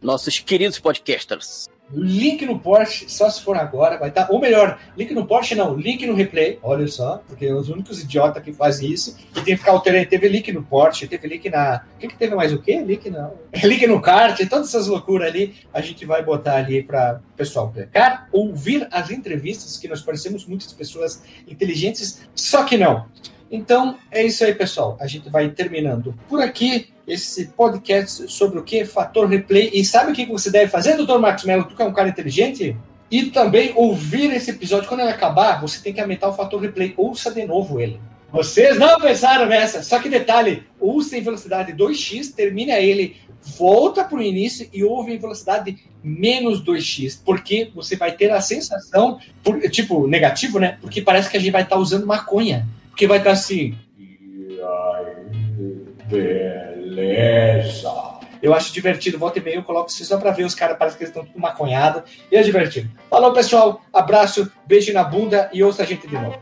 nossos queridos podcasters. Link no Porsche, só se for agora, vai estar. Ou melhor, link no Porsche não, link no replay, olha só, porque os únicos idiotas que fazem isso, e tem que ficar alternando. Teve link no Porsche, teve link na. O que, que teve mais o quê? Link não. link no kart, todas essas loucuras ali, a gente vai botar ali para pessoal pegar, ouvir as entrevistas, que nós parecemos muitas pessoas inteligentes, só que não. Então, é isso aí, pessoal. A gente vai terminando por aqui esse podcast sobre o que? Fator replay. E sabe o que você deve fazer, doutor Marcos Mello? Tu que é um cara inteligente? E também ouvir esse episódio. Quando ele acabar, você tem que aumentar o fator replay. Ouça de novo ele. Vocês não pensaram nessa. Só que detalhe, ouça em velocidade 2x, termina ele, volta para o início e ouve em velocidade menos 2x. Porque você vai ter a sensação, por, tipo, negativo, né? Porque parece que a gente vai estar tá usando maconha. Porque vai estar tá assim. Beleza. Eu acho divertido. Volta e meia eu coloco isso só pra ver os caras, parece que eles estão tudo maconhado. E é divertido. Falou, pessoal. Abraço, beijo na bunda e ouça a gente de novo.